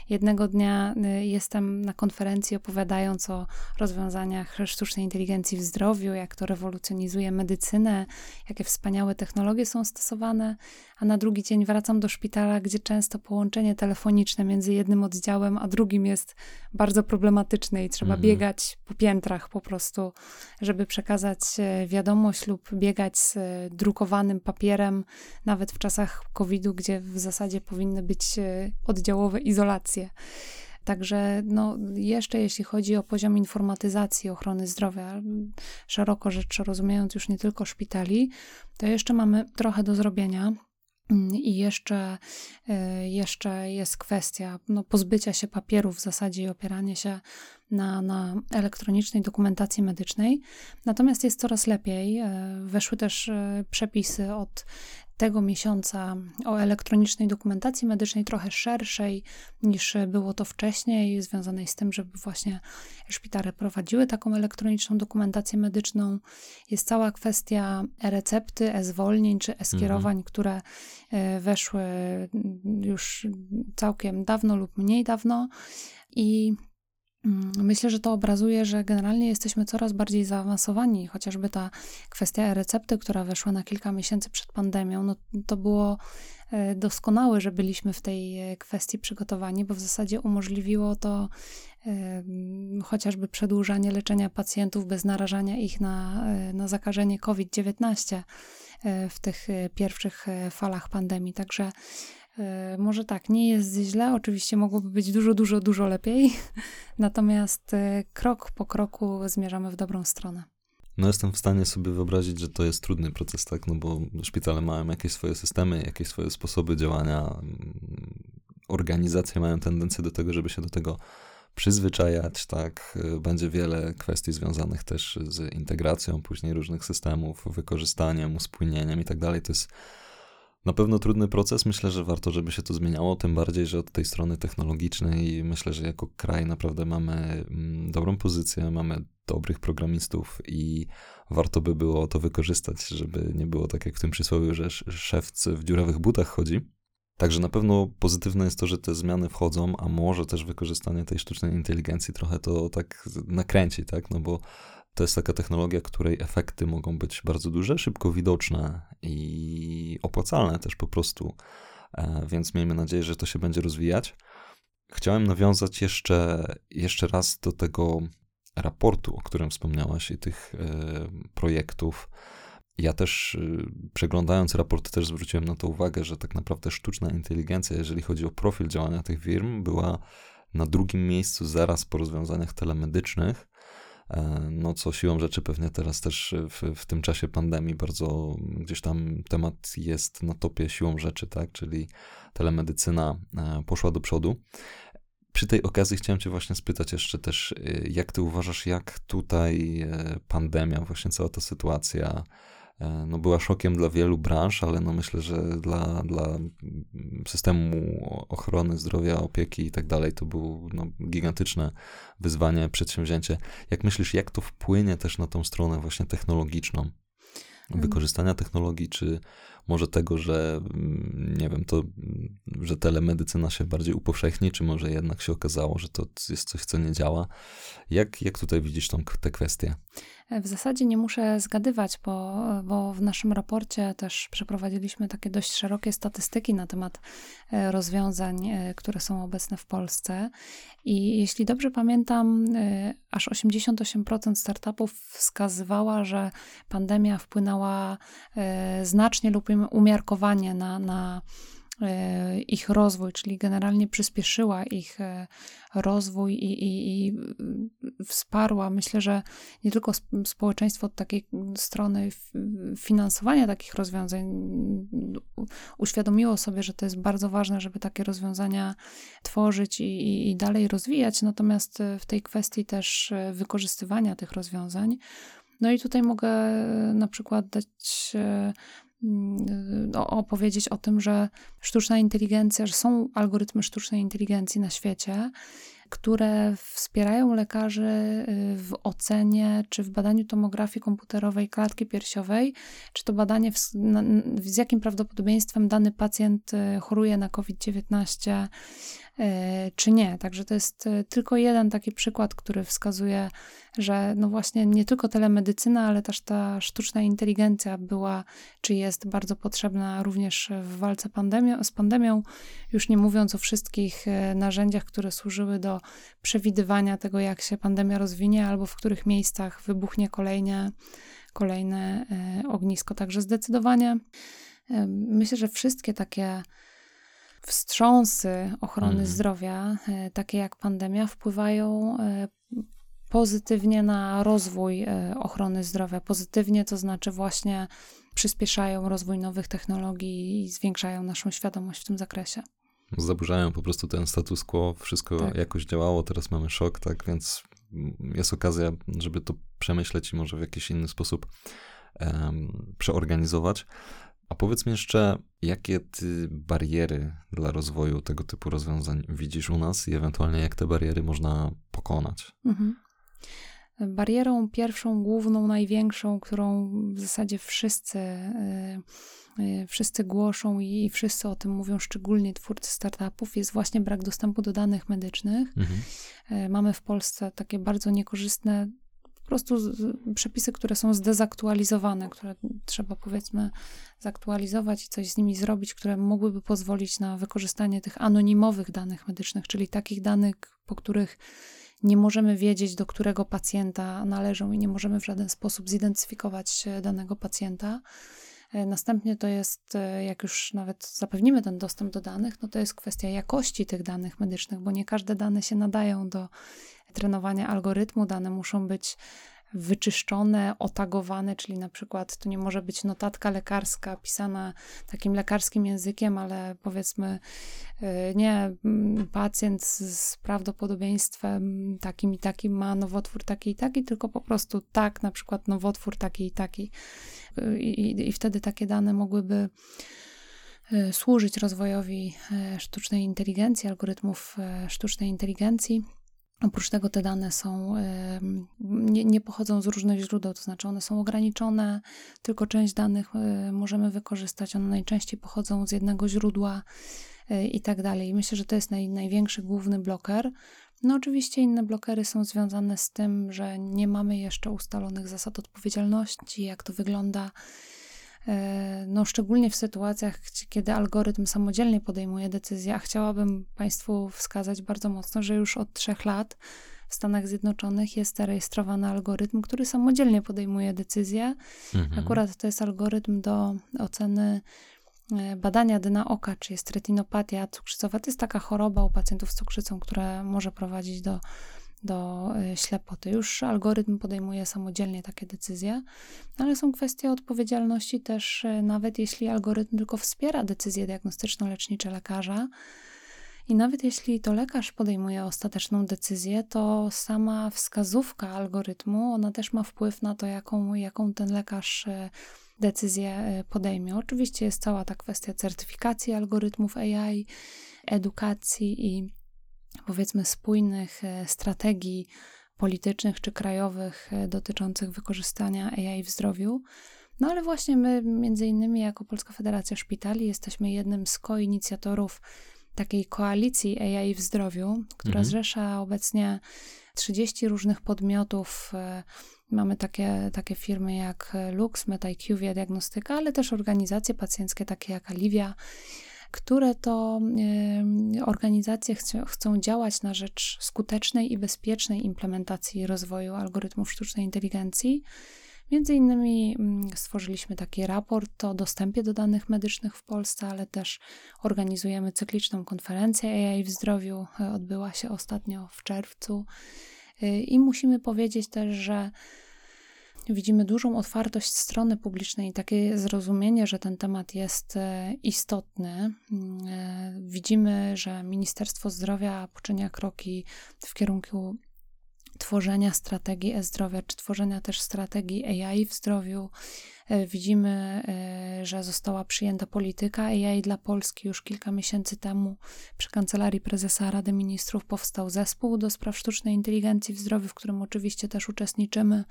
Speaker 2: jednego dnia e, jestem na konferencji opowiadając o rozwiązaniach sztucznej inteligencji w zdrowiu, jak to rewolucjonizuje medycynę, jakie wspaniałe technologie są stosowane, a na drugi dzień wracam do szpitala, gdzie często połączenie telefoniczne między jednym oddziałem a drugim jest bardzo problematyczne i trzeba mhm. biegać po piętrach po prostu, żeby przekazać wiadomość lub biegać z drukowanym papierem nawet w czasach COVID-u, gdzie w zasadzie powinny być e, oddziałowe izolacje. Także no, jeszcze jeśli chodzi o poziom informatyzacji ochrony zdrowia, szeroko rzecz rozumiejąc już nie tylko szpitali, to jeszcze mamy trochę do zrobienia. Mm, I jeszcze, e, jeszcze jest kwestia no, pozbycia się papierów w zasadzie i opierania się na, na elektronicznej dokumentacji medycznej. Natomiast jest coraz lepiej. E, weszły też przepisy od tego miesiąca o elektronicznej dokumentacji medycznej, trochę szerszej niż było to wcześniej, związanej z tym, żeby właśnie szpitale prowadziły taką elektroniczną dokumentację medyczną. Jest cała kwestia e-recepty, e-zwolnień czy e-skierowań, mhm. które e, weszły już całkiem dawno lub mniej dawno. I myślę, że to obrazuje, że generalnie jesteśmy coraz bardziej zaawansowani, chociażby ta kwestia recepty, która weszła na kilka miesięcy przed pandemią, no to było e, doskonałe, że byliśmy w tej e, kwestii przygotowani, bo w zasadzie umożliwiło to chociażby przedłużanie leczenia pacjentów bez narażania ich na, e, na zakażenie COVID-19 w tych pierwszych falach pandemii. Także E, może tak, nie jest źle, oczywiście mogłoby być dużo, dużo, dużo lepiej, [LAUGHS] natomiast e, krok po kroku zmierzamy w dobrą stronę.
Speaker 1: No jestem w stanie sobie wyobrazić, że to jest trudny proces, tak, no bo szpitale mają jakieś swoje systemy, jakieś swoje sposoby działania, mm, organizacje mają tendencję do tego, żeby się do tego przyzwyczajać, tak, e, będzie wiele kwestii związanych też z integracją później różnych systemów, wykorzystaniem, uspójnieniem i tak dalej, to jest na pewno trudny proces. Myślę, że warto, żeby się to zmieniało, tym bardziej, że od tej strony technologicznej myślę, że jako kraj naprawdę mamy mm, dobrą pozycję, mamy dobrych programistów i warto by było to wykorzystać, żeby nie było tak jak w tym przysłowiu, że szewc w dziurawych butach chodzi. Także na pewno pozytywne jest to, że te zmiany wchodzą, a może też wykorzystanie tej sztucznej inteligencji trochę to tak nakręci, tak? No bo to jest taka technologia, której efekty mogą być bardzo duże, szybko widoczne i opłacalne też po prostu. E, więc miejmy nadzieję, że to się będzie rozwijać. Chciałem nawiązać jeszcze, jeszcze raz do tego raportu, o którym wspomniałaś, i tych e, projektów. Ja też e, przeglądając raport też zwróciłem na to uwagę, że tak naprawdę sztuczna inteligencja, jeżeli chodzi o profil działania tych firm, była na drugim miejscu zaraz po rozwiązaniach telemedycznych no co siłą rzeczy pewnie teraz też w, w tym czasie pandemii bardzo gdzieś tam temat jest na topie siłą rzeczy, tak, czyli telemedycyna e, poszła do przodu. Przy tej okazji chciałem Cię właśnie spytać jeszcze też, e, jak Ty uważasz, jak tutaj pandemia, właśnie cała ta sytuacja E, no była szokiem dla wielu branż, ale no myślę, że dla, dla systemu ochrony zdrowia, opieki i tak dalej to było no, gigantyczne wyzwanie, przedsięwzięcie. Jak myślisz, jak to wpłynie też na tą stronę właśnie technologiczną? Wykorzystania technologii, czy może tego, że mm, nie wiem, to że telemedycyna się bardziej upowszechni, czy może jednak się okazało, że to jest coś, co nie działa? Jak, jak tutaj widzisz tą, tę kwestię?
Speaker 2: W zasadzie nie muszę zgadywać, bo, bo w naszym raporcie też przeprowadziliśmy takie dość szerokie statystyki na temat e, rozwiązań, e, które są obecne w Polsce. I jeśli dobrze pamiętam, e, aż 88% startupów wskazywała, że pandemia wpłynęła znacznie lub umiarkowanie na, na ich rozwój, czyli generalnie przyspieszyła ich e, rozwój i, i, i, wsparła, myślę, że nie tylko społeczeństwo od takiej strony finansowania takich rozwiązań uświadomiło sobie, że to jest bardzo ważne, żeby takie rozwiązania tworzyć i, i dalej rozwijać, natomiast w tej kwestii też e, wykorzystywania tych rozwiązań. No i tutaj mogę na przykład dać Mm, opowiedzieć o tym, że sztuczna inteligencja, że są algorytmy sztucznej inteligencji na świecie, które wspierają lekarzy y, w ocenie czy w badaniu tomografii komputerowej klatki piersiowej, czy to badanie, w, z jakim prawdopodobieństwem dany pacjent y, choruje na COVID-19, E, czy nie. Także to jest e, tylko jeden taki przykład, który wskazuje, że no właśnie nie tylko telemedycyna, ale też ta sztuczna inteligencja była, czy jest bardzo potrzebna również w walce z pandemią, już nie mówiąc o wszystkich e, narzędziach, które służyły do przewidywania tego, jak się pandemia rozwinie, albo w których miejscach wybuchnie kolejne, kolejne ognisko. Także zdecydowanie myślę, że wszystkie takie wstrząsy ochrony mhm. zdrowia, e, takie jak pandemia, wpływają e, pozytywnie na rozwój e, ochrony zdrowia. Pozytywnie to znaczy właśnie przyspieszają rozwój nowych technologii i zwiększają naszą świadomość w tym zakresie.
Speaker 1: Zaburzają po prostu ten status quo, wszystko tak. jakoś działało, teraz mamy szok, tak więc jest okazja, żeby to przemyśleć i może w jakiś inny sposób um, przeorganizować. A powiedz mi jeszcze, jakie ty bariery dla rozwoju tego typu rozwiązań widzisz u nas i ewentualnie jak te bariery można pokonać? Mhm.
Speaker 2: Barierą pierwszą, główną, największą, którą w zasadzie wszyscy, yy, yy, wszyscy głoszą i, wszyscy o tym mówią, szczególnie twórcy startupów, jest właśnie brak dostępu do danych medycznych. Mhm. Yy, mamy w Polsce takie bardzo niekorzystne po prostu przepisy, które są zdezaktualizowane, które trzeba powiedzmy zaktualizować i coś z nimi zrobić, które mogłyby pozwolić na wykorzystanie tych anonimowych danych medycznych, czyli takich danych, po których nie możemy wiedzieć, do którego pacjenta należą i nie możemy w żaden sposób zidentyfikować danego pacjenta. E, następnie to jest, e, jak już nawet zapewnimy ten dostęp do danych, no to jest kwestia jakości tych danych medycznych, bo nie każde dane się nadają do trenowania algorytmu. Dane muszą być wyczyszczone, otagowane, czyli na przykład to nie może być notatka lekarska pisana takim lekarskim językiem, ale powiedzmy y, nie, mm, pacjent z prawdopodobieństwem takim i takim ma nowotwór taki i taki, tylko po prostu tak, na przykład nowotwór taki i taki. Y, I, i wtedy takie dane mogłyby y, służyć rozwojowi sztucznej inteligencji, algorytmów sztucznej inteligencji. Oprócz tego te dane są, nie, nie, pochodzą z różnych źródeł, to znaczy one są ograniczone, tylko część danych e, możemy wykorzystać, one najczęściej pochodzą z jednego źródła e, i tak dalej. Myślę, że to jest naj, największy główny bloker. No oczywiście inne blokery są związane z tym, że nie mamy jeszcze ustalonych zasad odpowiedzialności, jak to wygląda no, szczególnie w sytuacjach, kiedy algorytm samodzielnie podejmuje decyzję, a chciałabym Państwu wskazać bardzo mocno, że już od trzech lat w Stanach Zjednoczonych jest zarejestrowany algorytm, który samodzielnie podejmuje decyzję. Mhm. Akurat to jest algorytm do oceny e, badania dna oka, czy jest retinopatia cukrzycowa. To jest taka choroba u pacjentów z cukrzycą, która może prowadzić do do y, ślepoty. Już algorytm podejmuje samodzielnie takie decyzje, ale są kwestie odpowiedzialności też, y, nawet jeśli algorytm tylko wspiera decyzję diagnostyczno-lecznicze lekarza. I nawet jeśli to lekarz podejmuje ostateczną decyzję, to sama wskazówka algorytmu, ona też ma wpływ na to, jaką, jaką ten lekarz y, decyzję podejmie. Oczywiście jest cała ta kwestia certyfikacji algorytmów AI, edukacji i powiedzmy spójnych e, strategii politycznych czy krajowych e, dotyczących wykorzystania AI w zdrowiu. No ale właśnie my, między innymi jako Polska Federacja Szpitali, jesteśmy jednym z koinicjatorów takiej koalicji AI w zdrowiu, która mhm. zrzesza obecnie 30 różnych podmiotów. E, mamy takie, takie firmy jak Lux, MetaIQ, Diagnostyka, ale też organizacje pacjenckie takie jak Alivia, które to organizacje chcą, działać na rzecz skutecznej i bezpiecznej implementacji rozwoju algorytmów sztucznej inteligencji. Między innymi mm, stworzyliśmy taki raport o dostępie do danych medycznych w Polsce, ale też organizujemy cykliczną konferencję AI w zdrowiu. Odbyła się ostatnio w czerwcu. Y, I musimy powiedzieć też, że widzimy dużą otwartość strony publicznej, takie zrozumienie, że ten temat jest e, istotny. Mm, e, widzimy, że Ministerstwo Zdrowia poczynia kroki w kierunku tworzenia strategii e-zdrowia, czy tworzenia też strategii AI w zdrowiu. E, widzimy, że została przyjęta polityka AI dla Polski już kilka miesięcy temu. Przy kancelarii prezesa Rady Ministrów powstał zespół do spraw sztucznej inteligencji w zdrowiu, w którym oczywiście też uczestniczymy.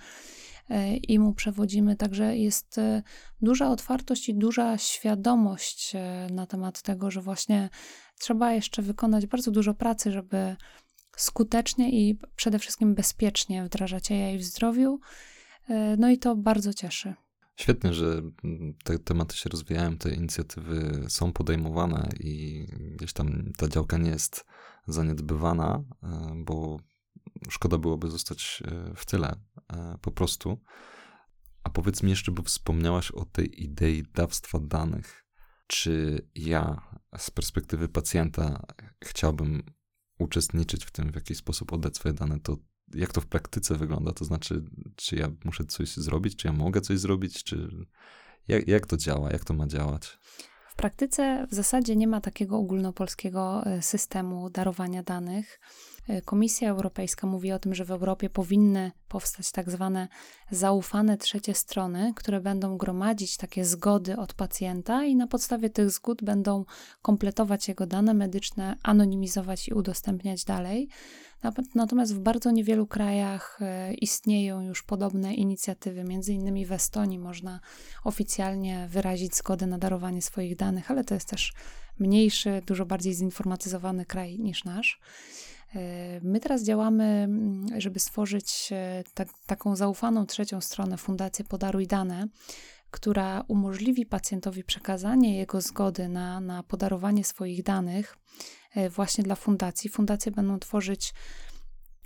Speaker 2: E, i mu przewodzimy. Także jest e, duża otwartość i duża świadomość e, na temat tego, że właśnie trzeba jeszcze wykonać bardzo dużo pracy, żeby skutecznie i przede wszystkim bezpiecznie wdrażać AI w zdrowiu. No i to bardzo cieszy.
Speaker 1: Świetnie, że te tematy się rozwijają, te inicjatywy są podejmowane i gdzieś tam ta działka nie jest zaniedbywana, bo szkoda byłoby zostać e, w tyle e, po prostu. A powiedz mi jeszcze, bo wspomniałaś o tej idei dawstwa danych. Czy ja z perspektywy pacjenta chciałbym uczestniczyć w tym, w jaki sposób oddać swoje dane, to jak to w praktyce wygląda? To znaczy, czy ja muszę coś zrobić, czy ja mogę coś zrobić, czy jak, jak to działa, jak to ma działać?
Speaker 2: W praktyce w zasadzie nie ma takiego ogólnopolskiego e, systemu darowania danych. Komisja Europejska mówi o tym, że w Europie powinny powstać tak zwane zaufane trzecie strony, które będą gromadzić takie zgody od pacjenta i na podstawie tych zgód będą kompletować jego dane medyczne, anonimizować i udostępniać dalej. Natomiast w bardzo niewielu krajach e, istnieją już podobne inicjatywy. Między innymi w Estonii można oficjalnie wyrazić zgodę na darowanie swoich danych, ale to jest też mniejszy, dużo bardziej zinformatyzowany kraj niż nasz. E, my teraz działamy, mm, żeby stworzyć e, tak, taką zaufaną trzecią stronę, Fundację Podaruj Dane, która umożliwi pacjentowi przekazanie jego zgody na, na podarowanie swoich danych e, właśnie dla fundacji. Fundacje będą tworzyć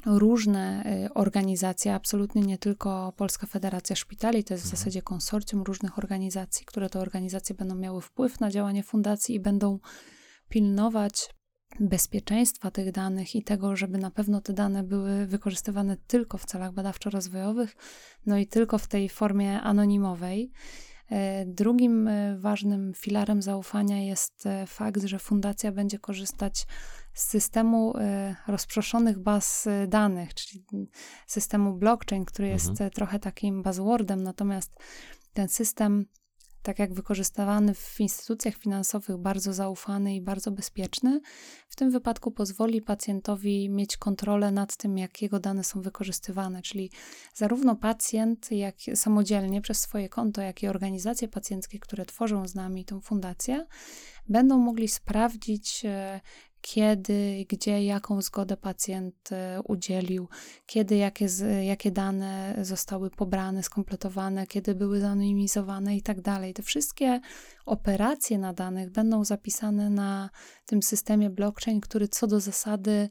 Speaker 2: różne organizacje, absolutnie nie tylko Polska Federacja Szpitali, to jest w mhm. zasadzie konsorcjum różnych organizacji, które to organizacje będą miały wpływ na działanie fundacji i będą pilnować bezpieczeństwa tych danych i tego, żeby na pewno te dane były wykorzystywane tylko w celach badawczo-rozwojowych, no i tylko w tej formie anonimowej. E, drugim e, ważnym filarem zaufania jest e, fakt, że fundacja będzie korzystać z systemu rozproszonych baz danych, czyli systemu blockchain, który jest mhm. trochę takim buzzwordem, natomiast ten system tak jak wykorzystywany w instytucjach finansowych, bardzo zaufany i bardzo bezpieczny, w tym wypadku pozwoli pacjentowi mieć kontrolę nad tym, jak jego dane są wykorzystywane. Czyli zarówno pacjent, jak samodzielnie przez swoje konto, jak i organizacje pacjenckie, które tworzą z nami tą fundację, będą mogli sprawdzić, e, kiedy, gdzie, jaką zgodę pacjent e, udzielił, kiedy, jakie, jakie dane zostały pobrane, skompletowane, kiedy były zanonimizowane i tak dalej. Te wszystkie operacje na danych będą zapisane na tym systemie blockchain, który co do zasady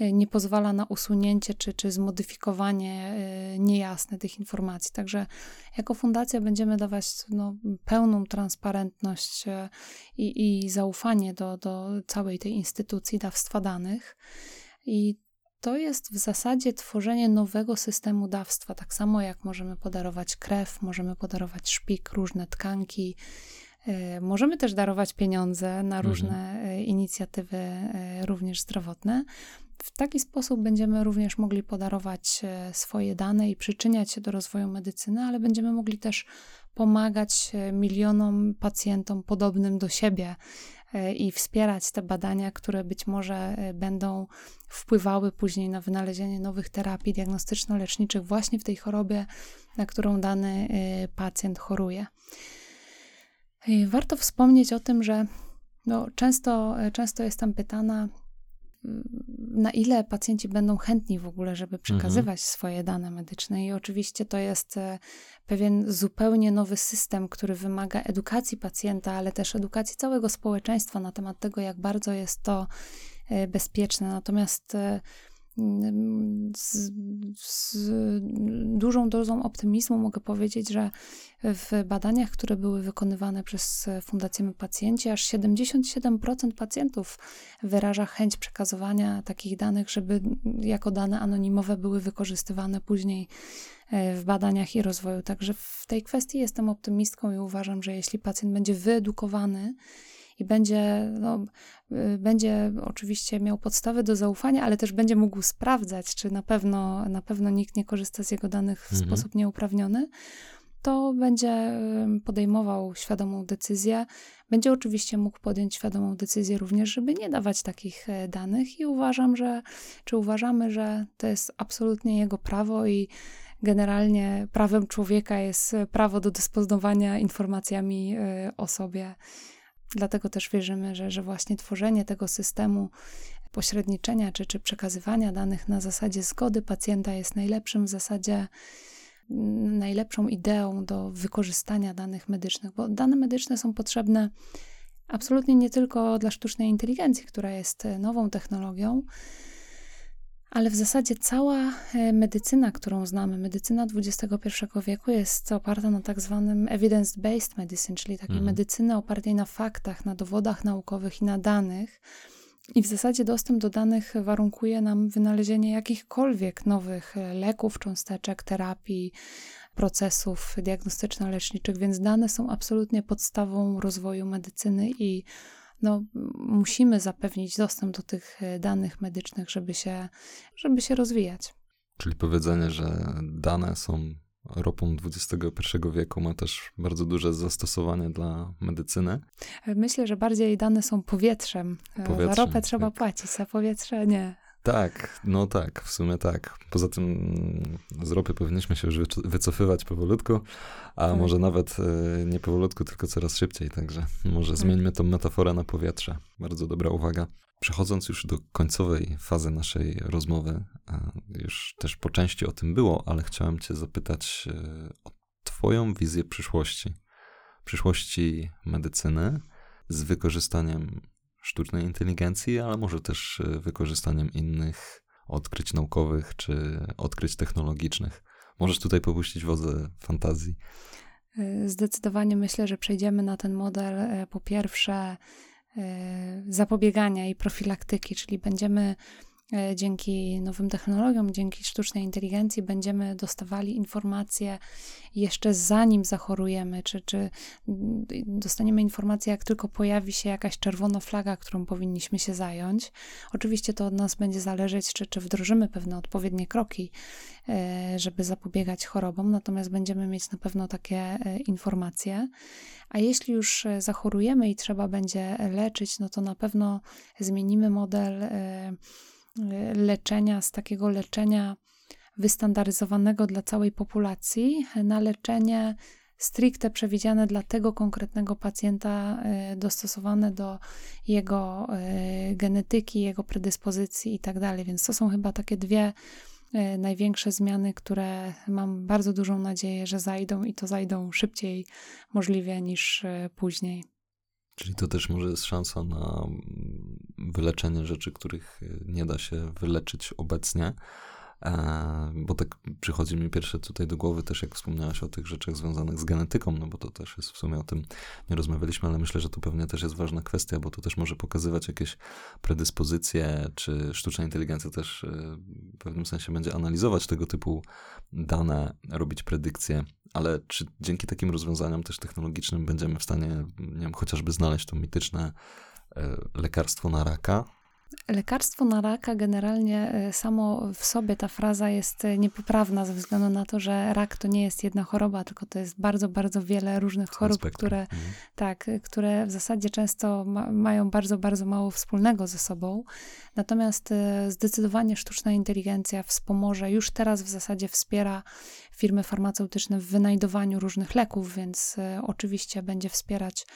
Speaker 2: nie pozwala na usunięcie czy, czy zmodyfikowanie e, niejasne tych informacji. Także jako fundacja będziemy dawać no, pełną transparentność e, i, i zaufanie do, do całej tej instytucji dawstwa danych. I to jest w zasadzie tworzenie nowego systemu dawstwa. Tak samo jak możemy podarować krew, możemy podarować szpik, różne tkanki. Możemy też darować pieniądze na różne mhm. inicjatywy, również zdrowotne. W taki sposób będziemy również mogli podarować e, swoje dane i przyczyniać się do rozwoju medycyny, ale będziemy mogli też pomagać e, milionom pacjentom podobnym do siebie i wspierać te badania, które być może będą wpływały później na wynalezienie nowych terapii diagnostyczno-leczniczych właśnie w tej chorobie, na którą dany pacjent choruje. Warto wspomnieć o tym, że no, często, często jestem pytana, na ile pacjenci będą chętni w ogóle, żeby przekazywać mhm. swoje dane medyczne. I oczywiście to jest e, pewien zupełnie nowy system, który wymaga edukacji pacjenta, ale też edukacji całego społeczeństwa na temat tego, jak bardzo jest to e, bezpieczne. Natomiast e, z, z, dużą dozą optymizmu mogę powiedzieć, że w badaniach, które były wykonywane przez Fundację My Pacjenci, aż 77% pacjentów wyraża chęć przekazywania takich danych, żeby jako dane anonimowe były wykorzystywane później e, w badaniach i rozwoju. Także w tej kwestii jestem optymistką i uważam, że jeśli pacjent będzie wyedukowany, i będzie, no, y, będzie oczywiście miał podstawy do zaufania, ale też będzie mógł sprawdzać, czy na pewno, na pewno nikt nie korzysta z jego danych w mhm. sposób nieuprawniony, to będzie podejmował świadomą decyzję. Będzie oczywiście mógł podjąć świadomą decyzję również, żeby nie dawać takich e, danych i uważam, że, czy uważamy, że to jest absolutnie jego prawo i generalnie prawem człowieka jest prawo do dysponowania informacjami e, o sobie Dlatego też wierzymy, że, że właśnie tworzenie tego systemu pośredniczenia czy, czy przekazywania danych na zasadzie zgody pacjenta jest najlepszym w zasadzie najlepszą ideą do wykorzystania danych medycznych, bo dane medyczne są potrzebne absolutnie nie tylko dla sztucznej inteligencji, która jest nową technologią, ale w zasadzie cała e, medycyna, którą znamy, medycyna XXI wieku jest oparta na tak zwanym evidence-based medicine, czyli takiej mhm. medycyny opartej na faktach, na dowodach naukowych i na danych. I w zasadzie dostęp do danych warunkuje nam wynalezienie jakichkolwiek nowych e, leków, cząsteczek, terapii, procesów diagnostyczno-leczniczych, więc dane są absolutnie podstawą rozwoju medycyny i no, musimy zapewnić dostęp do tych e, danych medycznych, żeby się, żeby się rozwijać.
Speaker 1: Czyli powiedzenie, że dane są ropą XXI wieku ma też bardzo duże zastosowanie dla medycyny.
Speaker 2: Myślę, że bardziej dane są powietrzem. E, powietrzem za ropę trzeba tak. płacić, za powietrze nie.
Speaker 1: Tak, no tak, w sumie tak. Poza tym z ropy powinniśmy się już wycofywać powolutku, a tak. może nawet e, nie powolutku, tylko coraz szybciej. Także może tak. zmieńmy tą metaforę na powietrze. Bardzo dobra uwaga. Przechodząc już do końcowej fazy naszej rozmowy, już też po części o tym było, ale chciałem Cię zapytać e, o Twoją wizję przyszłości. Przyszłości medycyny z wykorzystaniem sztucznej inteligencji, ale może też e, wykorzystaniem innych odkryć naukowych czy odkryć technologicznych. Możesz tutaj popuścić wodze fantazji.
Speaker 2: E, zdecydowanie myślę, że przejdziemy na ten model e, po pierwsze zapobiegania i profilaktyki, czyli będziemy dzięki nowym technologiom, dzięki sztucznej inteligencji będziemy dostawali informacje jeszcze zanim zachorujemy, czy, czy dostaniemy informację, jak tylko pojawi się jakaś czerwona flaga, którą powinniśmy się zająć. Oczywiście to od nas będzie zależeć, czy, czy wdrożymy pewne odpowiednie kroki, e, żeby zapobiegać chorobom, natomiast będziemy mieć na pewno takie e, informacje. A jeśli już zachorujemy i trzeba będzie leczyć, no to na pewno zmienimy model leczenia, z takiego leczenia wystandaryzowanego dla całej populacji, na leczenie stricte przewidziane dla tego konkretnego pacjenta, e, dostosowane do jego e, genetyki, jego predyspozycji i tak. Więc to są chyba takie dwie e, największe zmiany, które mam bardzo dużą nadzieję, że zajdą i to zajdą szybciej możliwie niż później.
Speaker 1: Czyli to też może jest szansa na wyleczenie rzeczy, których nie da się wyleczyć obecnie. E, bo tak przychodzi mi pierwsze tutaj do głowy też, jak wspomniałaś o tych rzeczach związanych z genetyką, no bo to też jest w sumie o tym nie rozmawialiśmy, ale myślę, że to pewnie też jest ważna kwestia, bo to też może pokazywać jakieś predyspozycje, czy sztuczna inteligencja też e, w pewnym sensie będzie analizować tego typu dane, robić predykcje, ale czy dzięki takim rozwiązaniom też technologicznym będziemy w stanie, nie wiem, chociażby znaleźć to mityczne e, lekarstwo na raka?
Speaker 2: Lekarstwo na raka generalnie e, samo w sobie ta fraza jest e, niepoprawna ze względu na to, że rak to nie jest jedna choroba, tylko to jest bardzo, bardzo wiele różnych chorób, które, mhm. tak, które w zasadzie często ma, mają bardzo, bardzo mało wspólnego ze sobą. Natomiast e, zdecydowanie sztuczna inteligencja wspomoże, już teraz w zasadzie wspiera firmy farmaceutyczne w wynajdowaniu różnych leków, więc oczywiście będzie wspierać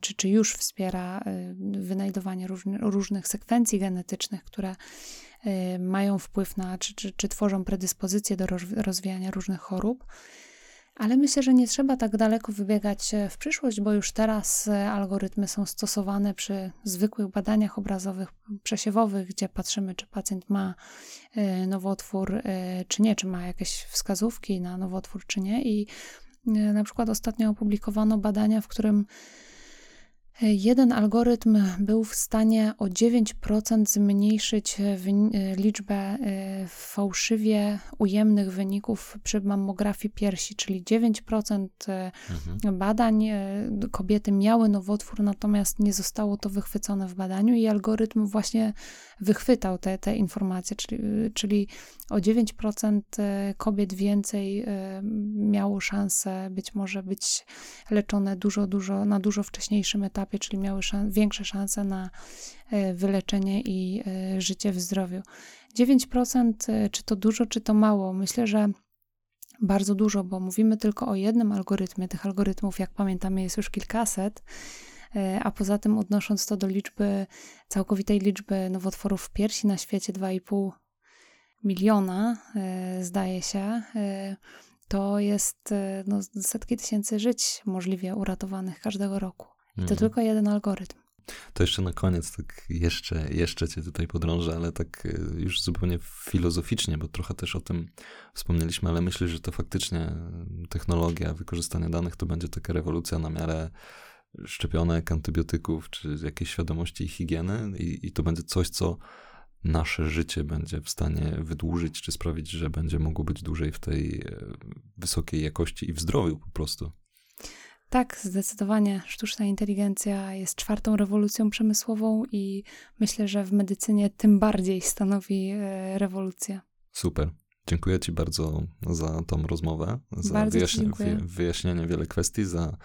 Speaker 2: czy, czy już wspiera y, wynajdowanie różny, różnych sekwencji genetycznych, które y, mają wpływ na, czy, czy, czy tworzą predyspozycje do rozwijania różnych chorób. Ale myślę, że nie trzeba tak daleko wybiegać e, w przyszłość, bo już teraz e, algorytmy są stosowane przy zwykłych badaniach obrazowych, przesiewowych, gdzie patrzymy, czy pacjent ma e, nowotwór, czy nie, czy ma jakieś wskazówki na nowotwór, czy nie. I na przykład ostatnio opublikowano badania, w którym Jeden algorytm był w stanie o 9% zmniejszyć e, e, liczbę e, fałszywie ujemnych wyników przy mammografii piersi, czyli 9% mhm. badań kobiety miały nowotwór, natomiast nie zostało to wychwycone w badaniu i algorytm właśnie wychwytał te, te informacje, czyli, czyli o 9% kobiet więcej miało szansę być może być leczone dużo, dużo, na dużo wcześniejszym etapie czyli miały szan większe szanse na e, wyleczenie i e, życie w zdrowiu. 9% e, czy to dużo, czy to mało? Myślę, że bardzo dużo, bo mówimy tylko o jednym algorytmie. Tych algorytmów, jak pamiętamy, jest już kilkaset. A poza tym, odnosząc to do liczby, całkowitej liczby nowotworów w piersi na świecie 2,5 miliona, zdaje się, to jest no, setki tysięcy żyć możliwie uratowanych każdego roku. I to mhm. tylko jeden algorytm.
Speaker 1: To jeszcze na koniec, tak jeszcze, jeszcze cię tutaj podrążę, ale tak y, już zupełnie filozoficznie, bo trochę też o tym wspomnieliśmy, ale myślę, że to faktycznie technologia wykorzystania danych to będzie taka rewolucja na miarę szczepionek, antybiotyków, czy jakiejś świadomości i higieny i, i to będzie coś, co nasze życie będzie w stanie wydłużyć, czy sprawić, że będzie mogło być dłużej w tej e, wysokiej jakości i w zdrowiu po prostu.
Speaker 2: Tak, zdecydowanie sztuczna inteligencja jest czwartą rewolucją przemysłową i myślę, że w medycynie tym bardziej stanowi e, rewolucję.
Speaker 1: Super. Dziękuję Ci bardzo za tą rozmowę, za wyjaśnienie, wyjaśnienie wiele kwestii, za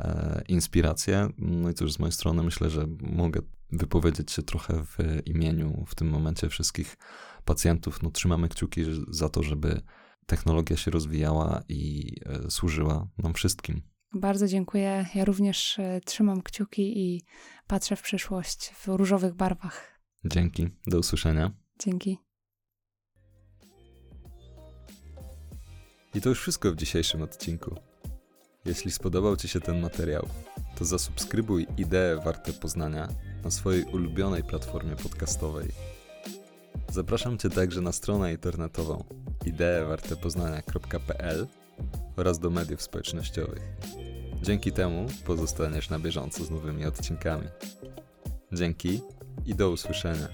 Speaker 1: e, inspirację. No i cóż, z mojej strony myślę, że mogę wypowiedzieć się trochę w imieniu w tym momencie wszystkich pacjentów. No, trzymamy kciuki za to, żeby technologia się rozwijała i e, służyła nam wszystkim.
Speaker 2: Bardzo dziękuję. Ja również e, trzymam kciuki i patrzę w przyszłość w różowych barwach.
Speaker 1: Dzięki. Do usłyszenia.
Speaker 2: Dzięki.
Speaker 1: I to już wszystko w dzisiejszym odcinku. Jeśli spodobał Ci się ten materiał, to zasubskrybuj Idee Warte Poznania na swojej ulubionej platformie podcastowej. Zapraszam Cię także na stronę internetową ideewartepoznania.pl oraz do mediów społecznościowych. Dzięki temu pozostaniesz na bieżąco z nowymi odcinkami. Dzięki i do usłyszenia.